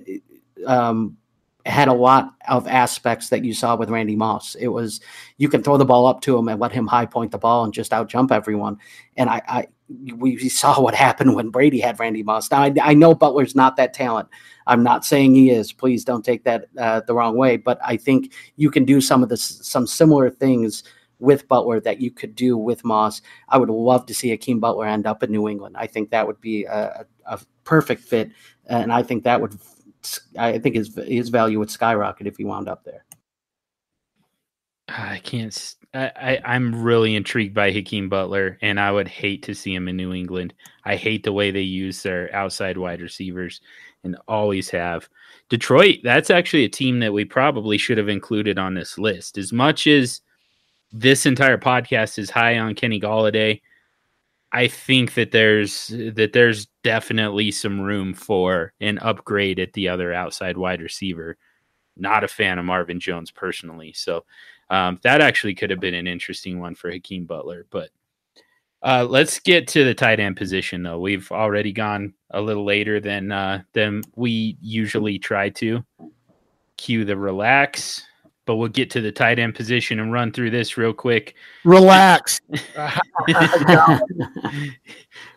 Um, had a lot of aspects that you saw with Randy Moss. It was you can throw the ball up to him and let him high point the ball and just out jump everyone. And I, I we saw what happened when Brady had Randy Moss. Now I, I, know Butler's not that talent. I'm not saying he is. Please don't take that uh, the wrong way. But I think you can do some of the some similar things with Butler that you could do with Moss. I would love to see Hakeem Butler end up in New England. I think that would be a, a perfect fit, and I think that would I think his his value would skyrocket if he wound up there. I can't. I, I am really intrigued by Hakeem Butler, and I would hate to see him in New England. I hate the way they use their outside wide receivers, and always have. Detroit. That's actually a team that we probably should have included on this list. As much as this entire podcast is high on Kenny Golladay, I think that there's that there's definitely some room for an upgrade at the other outside wide receiver. Not a fan of Marvin Jones personally, so um, that actually could have been an interesting one for Hakeem Butler. But uh, let's get to the tight end position, though. We've already gone a little later than uh, than we usually try to. Cue the relax but we'll get to the tight end position and run through this real quick. Relax.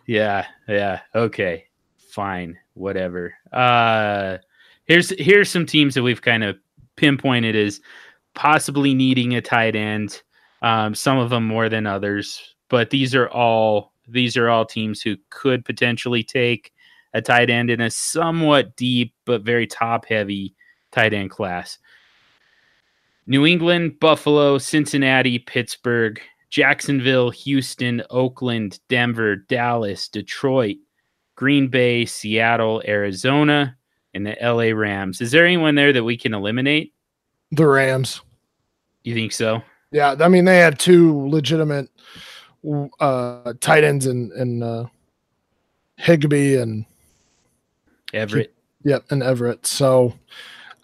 yeah, yeah. Okay. Fine. Whatever. Uh here's here's some teams that we've kind of pinpointed as possibly needing a tight end. Um, some of them more than others, but these are all these are all teams who could potentially take a tight end in a somewhat deep but very top heavy tight end class. New England, Buffalo, Cincinnati, Pittsburgh, Jacksonville, Houston, Oakland, Denver, Dallas, Detroit, Green Bay, Seattle, Arizona, and the LA Rams. Is there anyone there that we can eliminate? The Rams. You think so? Yeah, I mean they had two legitimate uh, tight ends in in uh, Higbee and Everett. Yep, and Everett. So,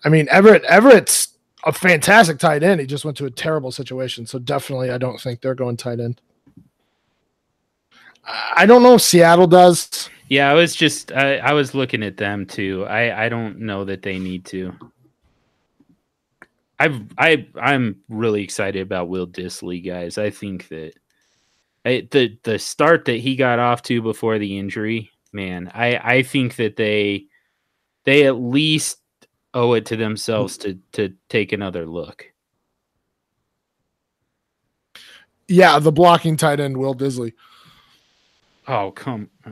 I mean Everett Everett's a fantastic tight end. He just went to a terrible situation. So definitely, I don't think they're going tight end. I don't know if Seattle does. Yeah, I was just I, I was looking at them too. I I don't know that they need to. I've I I'm really excited about Will Dissly, guys. I think that I, the the start that he got off to before the injury, man, I I think that they they at least owe it to themselves mm. to to take another look. Yeah, the blocking tight end Will Dissly. Oh come! Oh.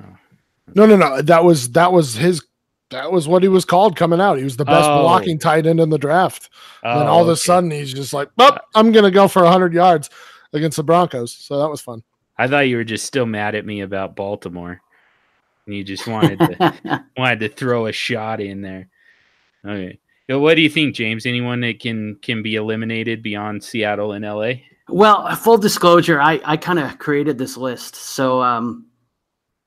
No, no, no. That was that was his. That was what he was called coming out. He was the best oh. blocking tight end in the draft. Oh, and all of oh, a sudden, he's just like, "Oh, I'm gonna go for hundred yards against the Broncos." So that was fun. I thought you were just still mad at me about Baltimore. And you just wanted to wanted to throw a shot in there. Okay. So what do you think, James? Anyone that can can be eliminated beyond Seattle and LA? Well, full disclosure, I I kind of created this list. So um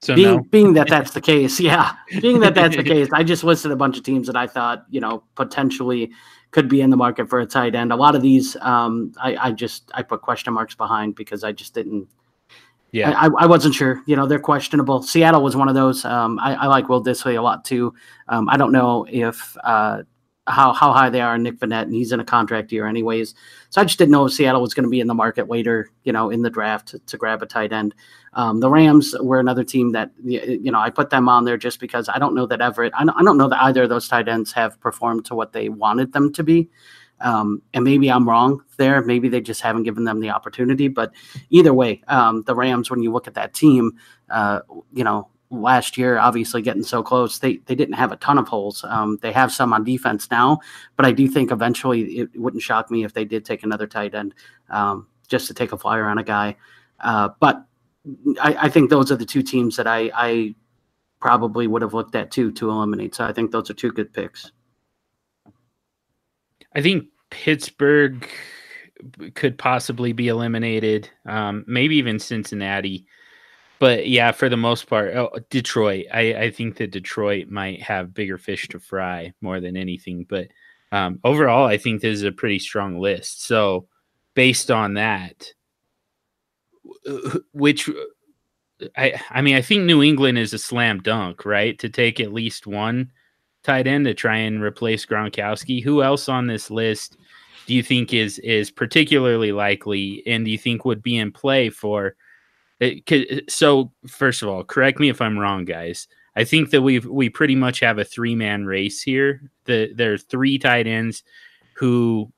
so being, no. being that that's the case, yeah. Being that that's the case, I just listed a bunch of teams that I thought, you know, potentially could be in the market for a tight end. A lot of these, um, I, I just I put question marks behind because I just didn't. Yeah, I, I wasn't sure. You know, they're questionable. Seattle was one of those. Um, I, I like Will Dissly a lot too. Um, I don't know if uh, how how high they are in Nick Vannett, and he's in a contract year anyways. So I just didn't know if Seattle was going to be in the market later, you know, in the draft to, to grab a tight end. Um, the Rams were another team that you know I put them on there just because I don't know that Everett, I don't, I don't know that either of those tight ends have performed to what they wanted them to be. Um, and maybe I'm wrong there. Maybe they just haven't given them the opportunity. But either way, um, the Rams, when you look at that team, uh, you know, last year, obviously getting so close, they they didn't have a ton of holes. Um, they have some on defense now, but I do think eventually it wouldn't shock me if they did take another tight end um, just to take a flyer on a guy. Uh, but I, I, think those are the two teams that I, I probably would have looked at too to eliminate. So I think those are two good picks. I think Pittsburgh could possibly be eliminated. Um, maybe even Cincinnati but yeah, for the most part, oh, Detroit. I, I think that Detroit might have bigger fish to fry more than anything. But um, overall, I think this is a pretty strong list. So based on that, which I I mean, I think New England is a slam dunk, right? To take at least one tight end to try and replace Gronkowski. Who else on this list do you think is is particularly likely, and do you think would be in play for? Uh, it, so first of all, correct me if I'm wrong, guys. I think that we've we pretty much have a three man race here. The there are three tight ends who,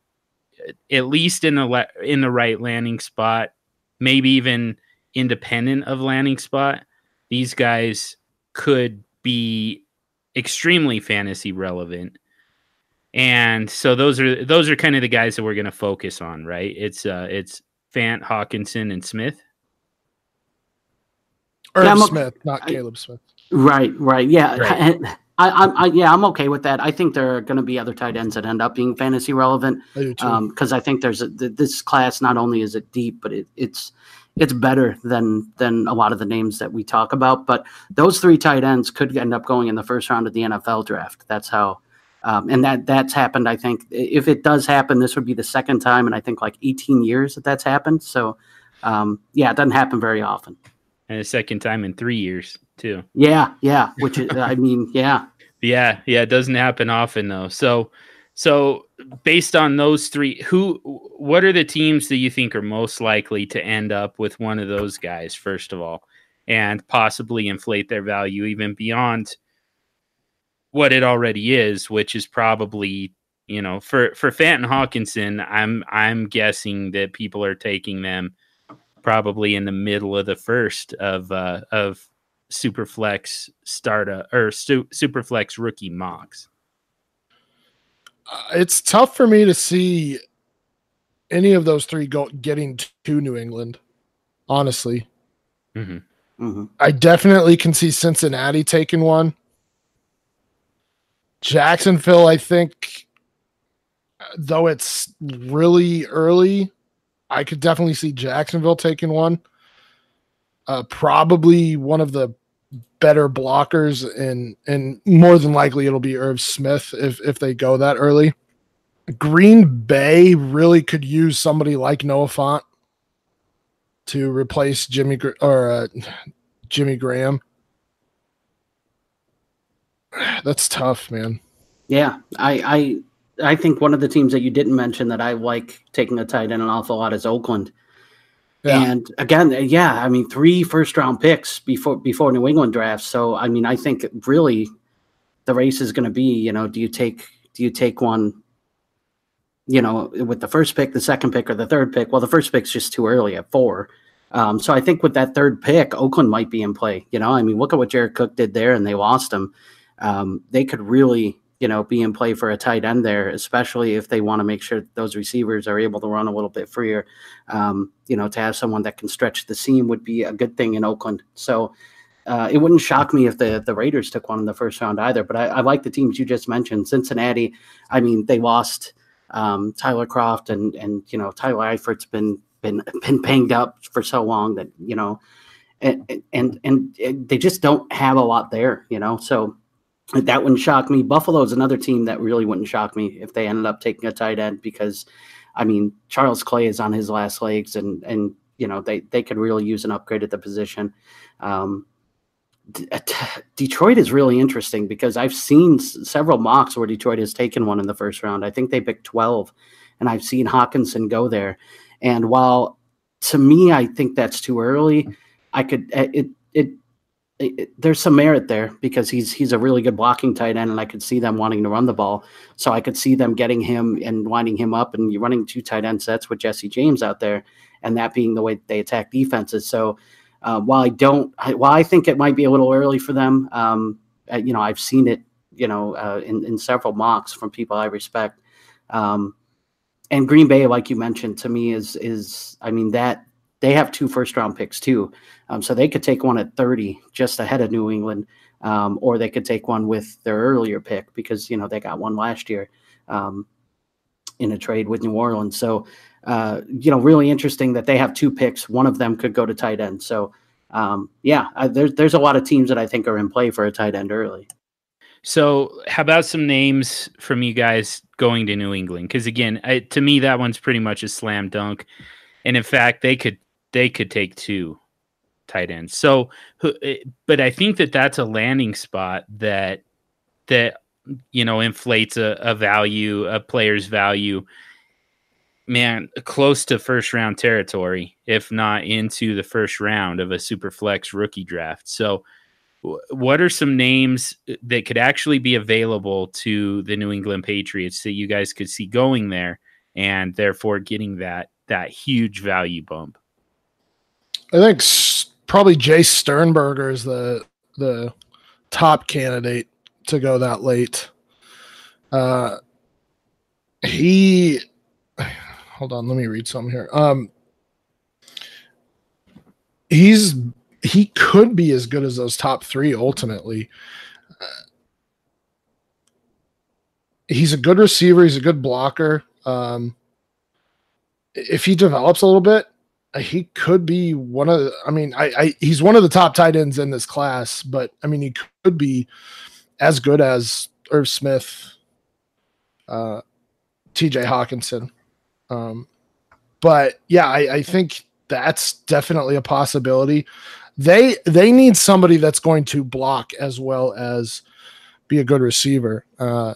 at least in the le- in the right landing spot, maybe even independent of landing spot, these guys could be extremely fantasy relevant. And so those are those are kind of the guys that we're going to focus on, right? It's uh it's Fant, Hockenson, and Smith. Irv yeah, Smith, not I, Caleb Smith. Right, right, yeah. Right. I, I, I, yeah, I'm okay with that. I think there are going to be other tight ends that end up being fantasy relevant because um, I think there's a, this class. Not only is it deep, but it, it's it's better than than a lot of the names that we talk about. But those three tight ends could end up going in the first round of the NFL draft. That's how, um, and that that's happened. I think if it does happen, this would be the second time in I think like 18 years that that's happened. So, um, yeah, it doesn't happen very often and a second time in three years too. Yeah, yeah. Which is, I mean, yeah, yeah, yeah. It doesn't happen often though. So, so based on those three, who, what are the teams that you think are most likely to end up with one of those guys first of all, and possibly inflate their value even beyond what it already is, which is probably you know for for Fenton Hockenson, I'm I'm guessing that people are taking them probably in the middle of the first of uh, of Superflex startup or su- Superflex rookie mocks. Uh, it's tough for me to see any of those three go getting to New England. Honestly, mm-hmm. Mm-hmm. I definitely can see Cincinnati taking one. Jacksonville, I think, though it's really early, I could definitely see Jacksonville taking one. Uh, probably one of the better blockers, and and more than likely it'll be Irv Smith if if they go that early. Green Bay really could use somebody like Noah Fant to replace Jimmy or uh, Jimmy Graham. That's tough, man. Yeah, I I think one of the teams that you didn't mention that I like taking a tight end an awful lot is Oakland. Yeah. And again, yeah, I mean, three first round picks before before New England drafts. So I mean, I think really the race is going to be, you know, do you take do you take one, you know, with the first pick, the second pick, or the third pick? Well, the first pick's just too early at four. Um, so I think with that third pick, Oakland might be in play. You know, I mean, look at what Jared Cook did there, and they lost him. Um, they could really you know, be in play for a tight end there, especially if they want to make sure those receivers are able to run a little bit freer. Um, you know, to have someone that can stretch the seam would be a good thing in Oakland. So uh, it wouldn't shock me if the the Raiders took one in the first round either. But I, I like the teams you just mentioned. Cincinnati, I mean, they lost um, Tyler Kroft and and you know Tyler Eifert's been been been banged up for so long that you know, and and and they just don't have a lot there. You know, so that wouldn't shock me. Buffalo is another team that really wouldn't shock me if they ended up taking a tight end because, I mean, Charles Clay is on his last legs, and and you know they they could really use an upgrade at the position. Um, uh, Detroit is really interesting because I've seen several mocks where Detroit has taken one in the first round. I think they picked twelve, and I've seen Hockenson go there. And while to me, I think that's too early. I could uh, it there's some merit there because he's he's a really good blocking tight end, and I could see them wanting to run the ball. So I could see them getting him and winding him up, and running two tight end sets with Jesse James out there, and that being the way they attack defenses. So uh, while I don't, I, while I think it might be a little early for them, um, you know, I've seen it, you know, uh, in in several mocks from people I respect. Um, and Green Bay, like you mentioned, to me is is I mean that they have two first round picks too. Um, so they could take one at 30 just ahead of New England, um, or they could take one with their earlier pick because, you know, they got one last year um, in a trade with New Orleans. So, uh, you know, really interesting that they have two picks. One of them could go to tight end. So, um, yeah, I, there's, there's a lot of teams that I think are in play for a tight end early. So, how about some names from you guys going to New England? Because again, I, to me, that one's pretty much a slam dunk. And in fact, they could they could take two tight ends. So, eh, but I think that that's a landing spot that that you know, inflates a, a value, a player's value. Man, close to first round territory, if not into the first round of a super flex rookie draft. So, what are some names that could actually be available to the New England Patriots that you guys could see going there and therefore getting that that huge value bump? I think probably Jace Sternberger is the the top candidate to go that late. Uh, he, hold on, let me read some here. Um, he's he could be as good as those top three ultimately. Uh, he's a good receiver. He's a good blocker. Um, if he develops a little bit, he could be one of. The, I mean, I, I he's one of the top tight ends in this class, but I mean, he could be as good as Irv Smith, uh, T.J. Hockenson. Um, but yeah, I, I think that's definitely a possibility. They they need somebody that's going to block as well as be a good receiver. Uh,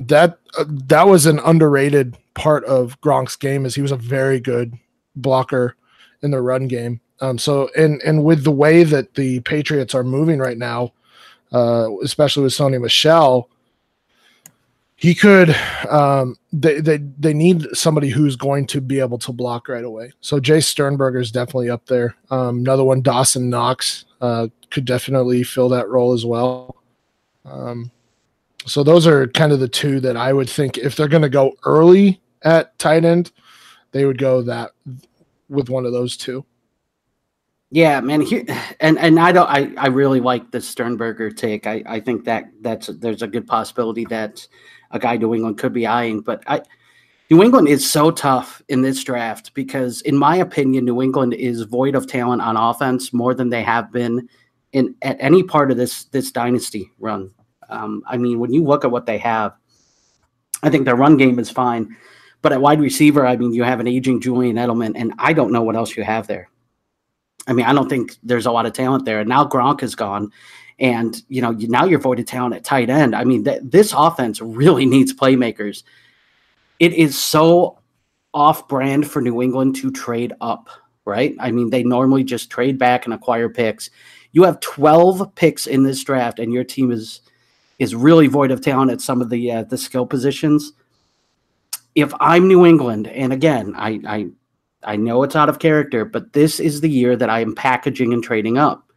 that uh, that was an underrated part of Gronk's game is he was a very good blocker in the run game. Um, so and and with the way that the Patriots are moving right now, uh, especially with Sony Michel, he could. Um, they they they need somebody who's going to be able to block right away. So Jace Sternberger is definitely up there. Um, another one, Dawson Knox, uh, could definitely fill that role as well. Um, so those are kind of the two that I would think if they're going to go early at tight end, they would go that with one of those two. Yeah, man. And and I don't. I I really like the Sternberger take. I I think that that's there's a good possibility that a guy New England could be eyeing. But I, New England is so tough in this draft because, in my opinion, New England is void of talent on offense more than they have been in at any part of this this dynasty run. Um, I mean, when you look at what they have, I think their run game is fine. But at wide receiver, I mean, you have an aging Julian Edelman, and I don't know what else you have there. I mean, I don't think there's a lot of talent there. And now Gronk is gone, and you know now you're void of talent at tight end. I mean, th- this offense really needs playmakers. It is so off-brand for New England to trade up, right? I mean, they normally just trade back and acquire picks. You have 12 picks in this draft, and your team is is really void of talent at some of the uh, the skill positions if I'm New England, and again, I, I I know it's out of character, but this is the year that I am packaging and trading up.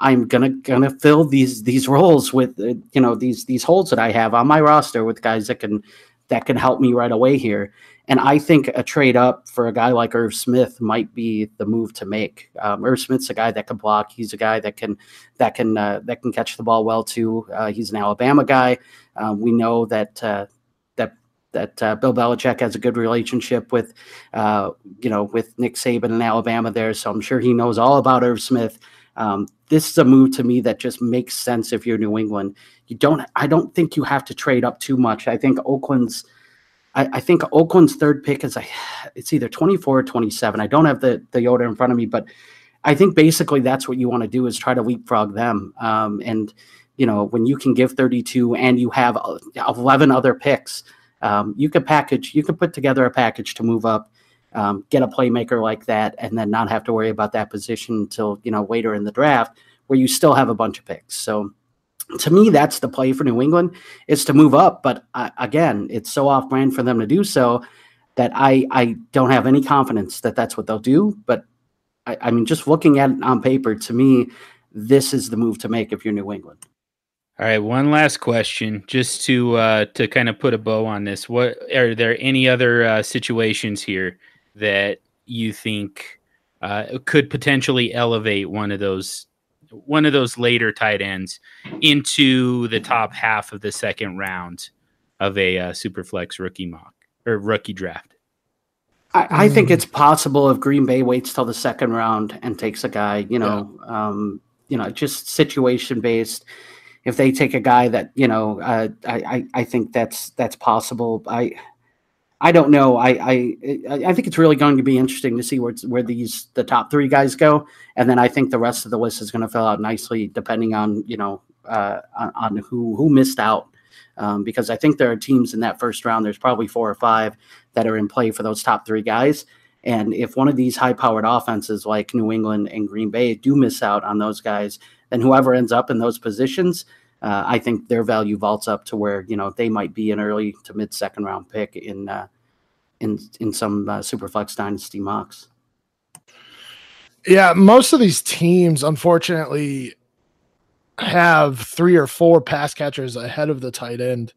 I'm gonna gonna fill these these roles with uh, you know these these holes that I have on my roster with guys that can that can help me right away here. And I think a trade up for a guy like Irv Smith might be the move to make. Um, Irv Smith's a guy that can block. He's a guy that can that can uh, that can catch the ball well too. Uh, he's an Alabama guy. Um, we know that uh, that uh, Bill Belichick has a good relationship with, uh, you know, with Nick Saban in Alabama there. So I'm sure he knows all about Irv Smith. Um, this is a move to me that just makes sense if you're New England. You don't, I don't think you have to trade up too much. I think Oakland's, I, I think Oakland's third pick is a, it's either 24 or 27. I don't have the the order in front of me, but I think basically that's what you want to do is try to leapfrog them. Um, and you know, when you can give 32 and you have 11 other picks um, you could package, you could put together a package to move up, um, get a playmaker like that, and then not have to worry about that position until you know later in the draft, where you still have a bunch of picks. So to me, that's the play for New England is to move up. But uh, again, it's so off brand for them to do so that I I don't have any confidence that that's what they'll do. But I, I mean, just looking at it on paper, to me, this is the move to make if you're New England. All right, one last question, just to uh, to kind of put a bow on this. What are there any other uh, situations here that you think uh, could potentially elevate one of those one of those later tight ends into the top half of the second round of a uh, superflex rookie mock or rookie draft? I, I, think it's possible if Green Bay waits till the second round and takes a guy, you know, yeah. um, you know, just situation based if they take a guy that you know, uh, I, I think that's that's possible. I I don't know. I, I I think it's really going to be interesting to see where where these the top three guys go, and then I think the rest of the list is going to fill out nicely depending on you know uh, on, on who who missed out um, because I think there are teams in that first round. There's probably four or five that are in play for those top three guys. And if one of these high powered offenses like New England and Green Bay do miss out on those guys, then whoever ends up in those positions, uh, I think their value vaults up to where you know they might be an early to mid second round pick in uh, in in some uh, Superflex Dynasty mocks. Yeah, most of these teams, unfortunately, have three or four pass catchers ahead of the tight end.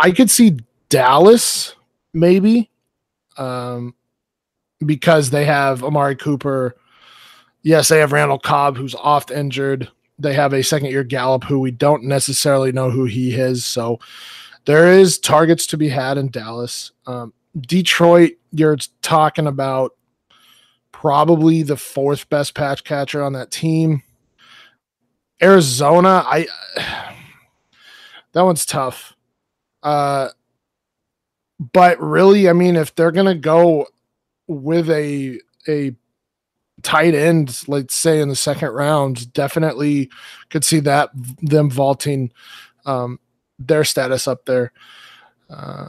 I could see Dallas maybe um, because they have Amari Cooper. Yes, they have Randall Cobb, who's oft injured. They have a second year Gallup, who we don't necessarily know who he is. So there is targets to be had in Dallas. Um, Detroit, you're talking about probably the fourth best pass catcher on that team. Arizona, I that one's tough. Uh but really, I mean, if they're gonna go with a a tight end, let's say in the second round, definitely could see that them vaulting um, their status up there. Uh,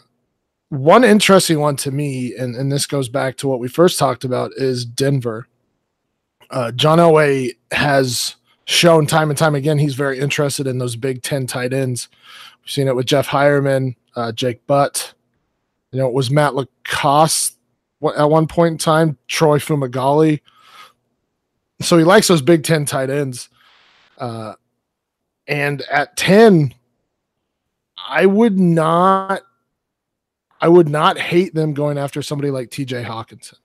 one interesting one to me, and, and this goes back to what we first talked about, is Denver. Uh, John Elway has shown time and time again he's very interested in those Big Ten tight ends. We've seen it with Jeff Heuerman, uh, Jake Butt. You know, it was Matt LaCosse at one point in time, Troy Fumagalli. So he likes those Big Ten tight ends. Uh, and at 10, I would not I would not hate them going after somebody like TJ Hockenson.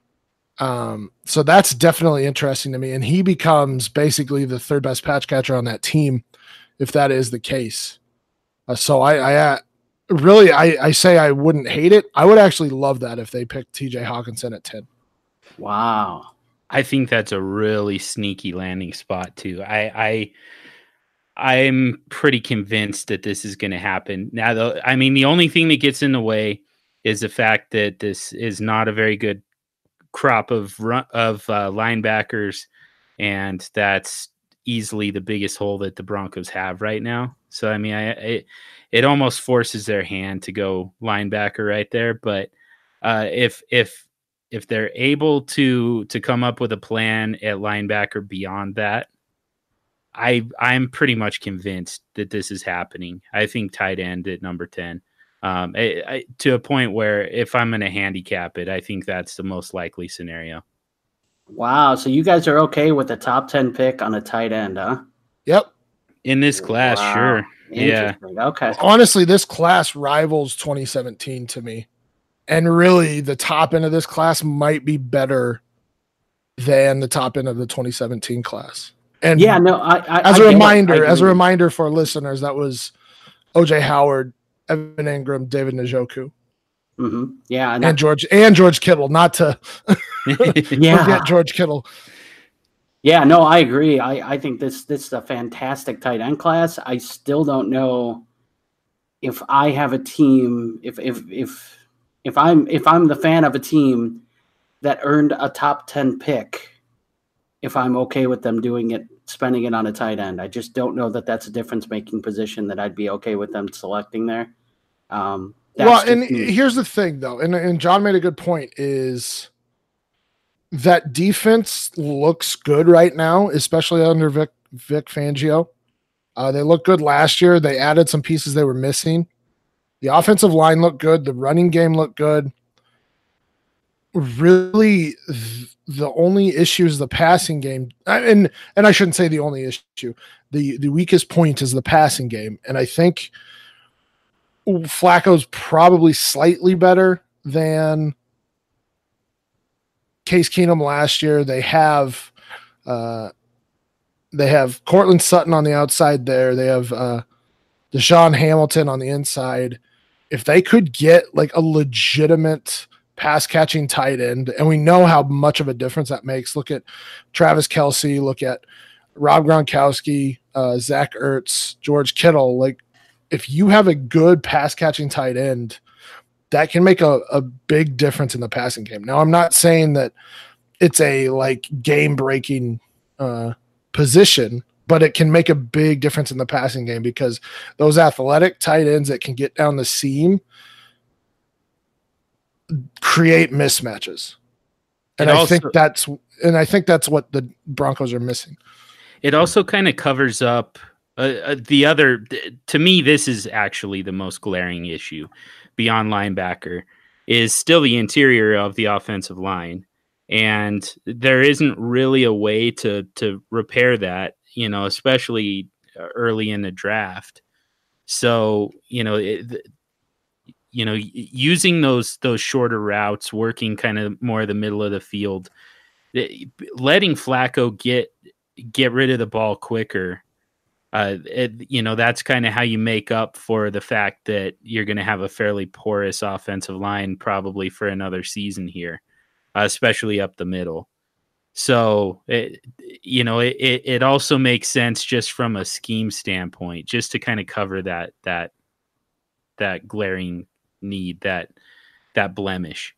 Um, so that's definitely interesting to me. And he becomes basically the third best pass catcher on that team, if that is the case. Uh, so I, I uh, really, I, I say I wouldn't hate it. I would actually love that if they picked TJ Hockenson at 10. Wow. I think that's a really sneaky landing spot too. I, I, I'm pretty convinced that this is going to happen. Now, though, I mean, the only thing that gets in the way is the fact that this is not a very good crop of run, of uh, linebackers, and that's easily the biggest hole that the Broncos have right now. So I mean, I, it it almost forces their hand to go linebacker right there. But uh, if if if they're able to to come up with a plan at linebacker beyond that, I I'm pretty much convinced that this is happening. I think tight end at number ten um, I, I, to a point where if I'm going to handicap it, I think that's the most likely scenario. Wow. So you guys are okay with the top 10 pick on a tight end, huh? Yep. In this class, wow. sure. Yeah. Okay. Honestly, this class rivals 2017 to me. And really, the top end of this class might be better than the top end of the 2017 class. And yeah, no, I, I as a I reminder, as a reminder for listeners, that was OJ Howard, Evan Engram, David Njoku. Mm-hmm. Yeah, and, and George and George Kittle. Not to yeah. forget George Kittle. Yeah, no, I agree. I, I think this this is a fantastic tight end class. I still don't know if I have a team if if if if I'm if I'm the fan of a team that earned a top 10 pick if I'm okay with them doing it spending it on a tight end. I just don't know that that's a difference making position that I'd be okay with them selecting there. Um, well, and me. here's the thing, though, and, and John made a good point is that defense looks good right now, especially under Vic, Vic Fangio. Uh, they looked good last year. They added some pieces they were missing. The offensive line looked good. The running game looked good. Really, the only issue is the passing game, and and I shouldn't say the only issue. the The weakest point is the passing game, and I think Flacco's probably slightly better than Case Keenum last year. They have uh, they have Courtland Sutton on the outside there. They have uh, DaeSean Hamilton on the inside. If they could get like a legitimate pass catching tight end, and we know how much of a difference that makes. Look at Travis Kelce, look at Rob Gronkowski, uh, Zach Ertz, George Kittle. Like if you have a good pass catching tight end, that can make a, a big difference in the passing game. Now, I'm not saying that it's a like game breaking uh, position, but it can make a big difference in the passing game because those athletic tight ends that can get down the seam create mismatches. And I think that's and I think that's what the Broncos are missing. It also kind of covers up uh, uh, the other to me this is actually the most glaring issue beyond linebacker is still the interior of the offensive line and there isn't really a way to to repair that you know especially early in the draft so you know it, you know using those those shorter routes working kind of more the middle of the field letting Flacco get get rid of the ball quicker uh, it, you know that's kind of how you make up for the fact that you're going to have a fairly porous offensive line probably for another season here, uh, especially up the middle. So it, you know it, it also makes sense just from a scheme standpoint, just to kind of cover that that that glaring need that that blemish.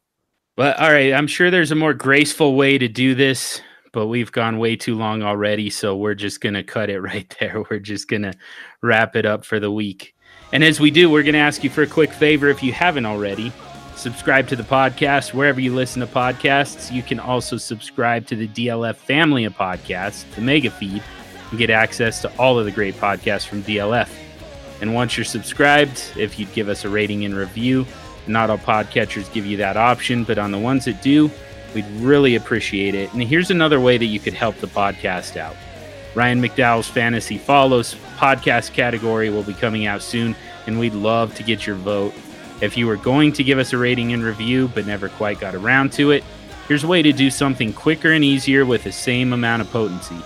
But all right, I'm sure there's a more graceful way to do this but we've gone way too long already. So we're just to cut it right there. We're just to wrap it up for the week. And as we do, we're to ask you for a quick favor if you haven't already. Subscribe to the podcast wherever you listen to podcasts. You can also subscribe to the DLF family of podcasts, the mega feed, and get access to all of the great podcasts from DLF. And once you're subscribed, if you'd give us a rating and review, not all podcatchers give you that option, but on the ones that do, We'd really appreciate it. And here's another way that you could help the podcast out. Ryan McDowell's Fantasy Follows podcast category will be coming out soon, and we'd love to get your vote. If you were going to give us a rating and review but never quite got around to it, here's a way to do something quicker and easier with the same amount of potency.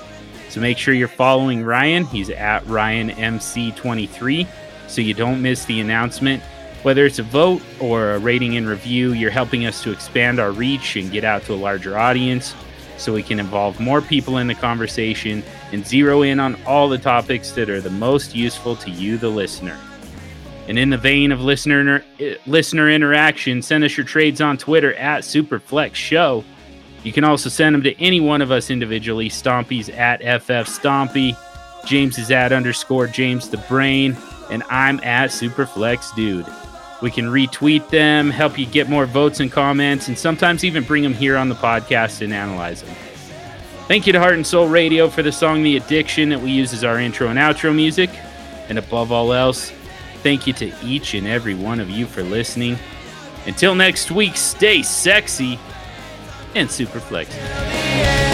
So make sure you're following Ryan. He's at RyanMC23 so you don't miss the announcement whether it's a vote or a rating and review, you're helping us to expand our reach and get out to a larger audience so we can involve more people in the conversation and zero in on all the topics that are the most useful to you, the listener. And in the vein of listener listener interaction, send us your trades on Twitter at Superflex Show. You can also send them to any one of us individually. Stompy's at FF Stompy. James is at underscore James the Brain. And I'm at Superflex Dude. We can retweet them, help you get more votes and comments, and sometimes even bring them here on the podcast and analyze them. Thank you to Heart and Soul Radio for the song The Addiction that we use as our intro and outro music. And above all else, thank you to each and every one of you for listening. Until next week, stay sexy and super flexible.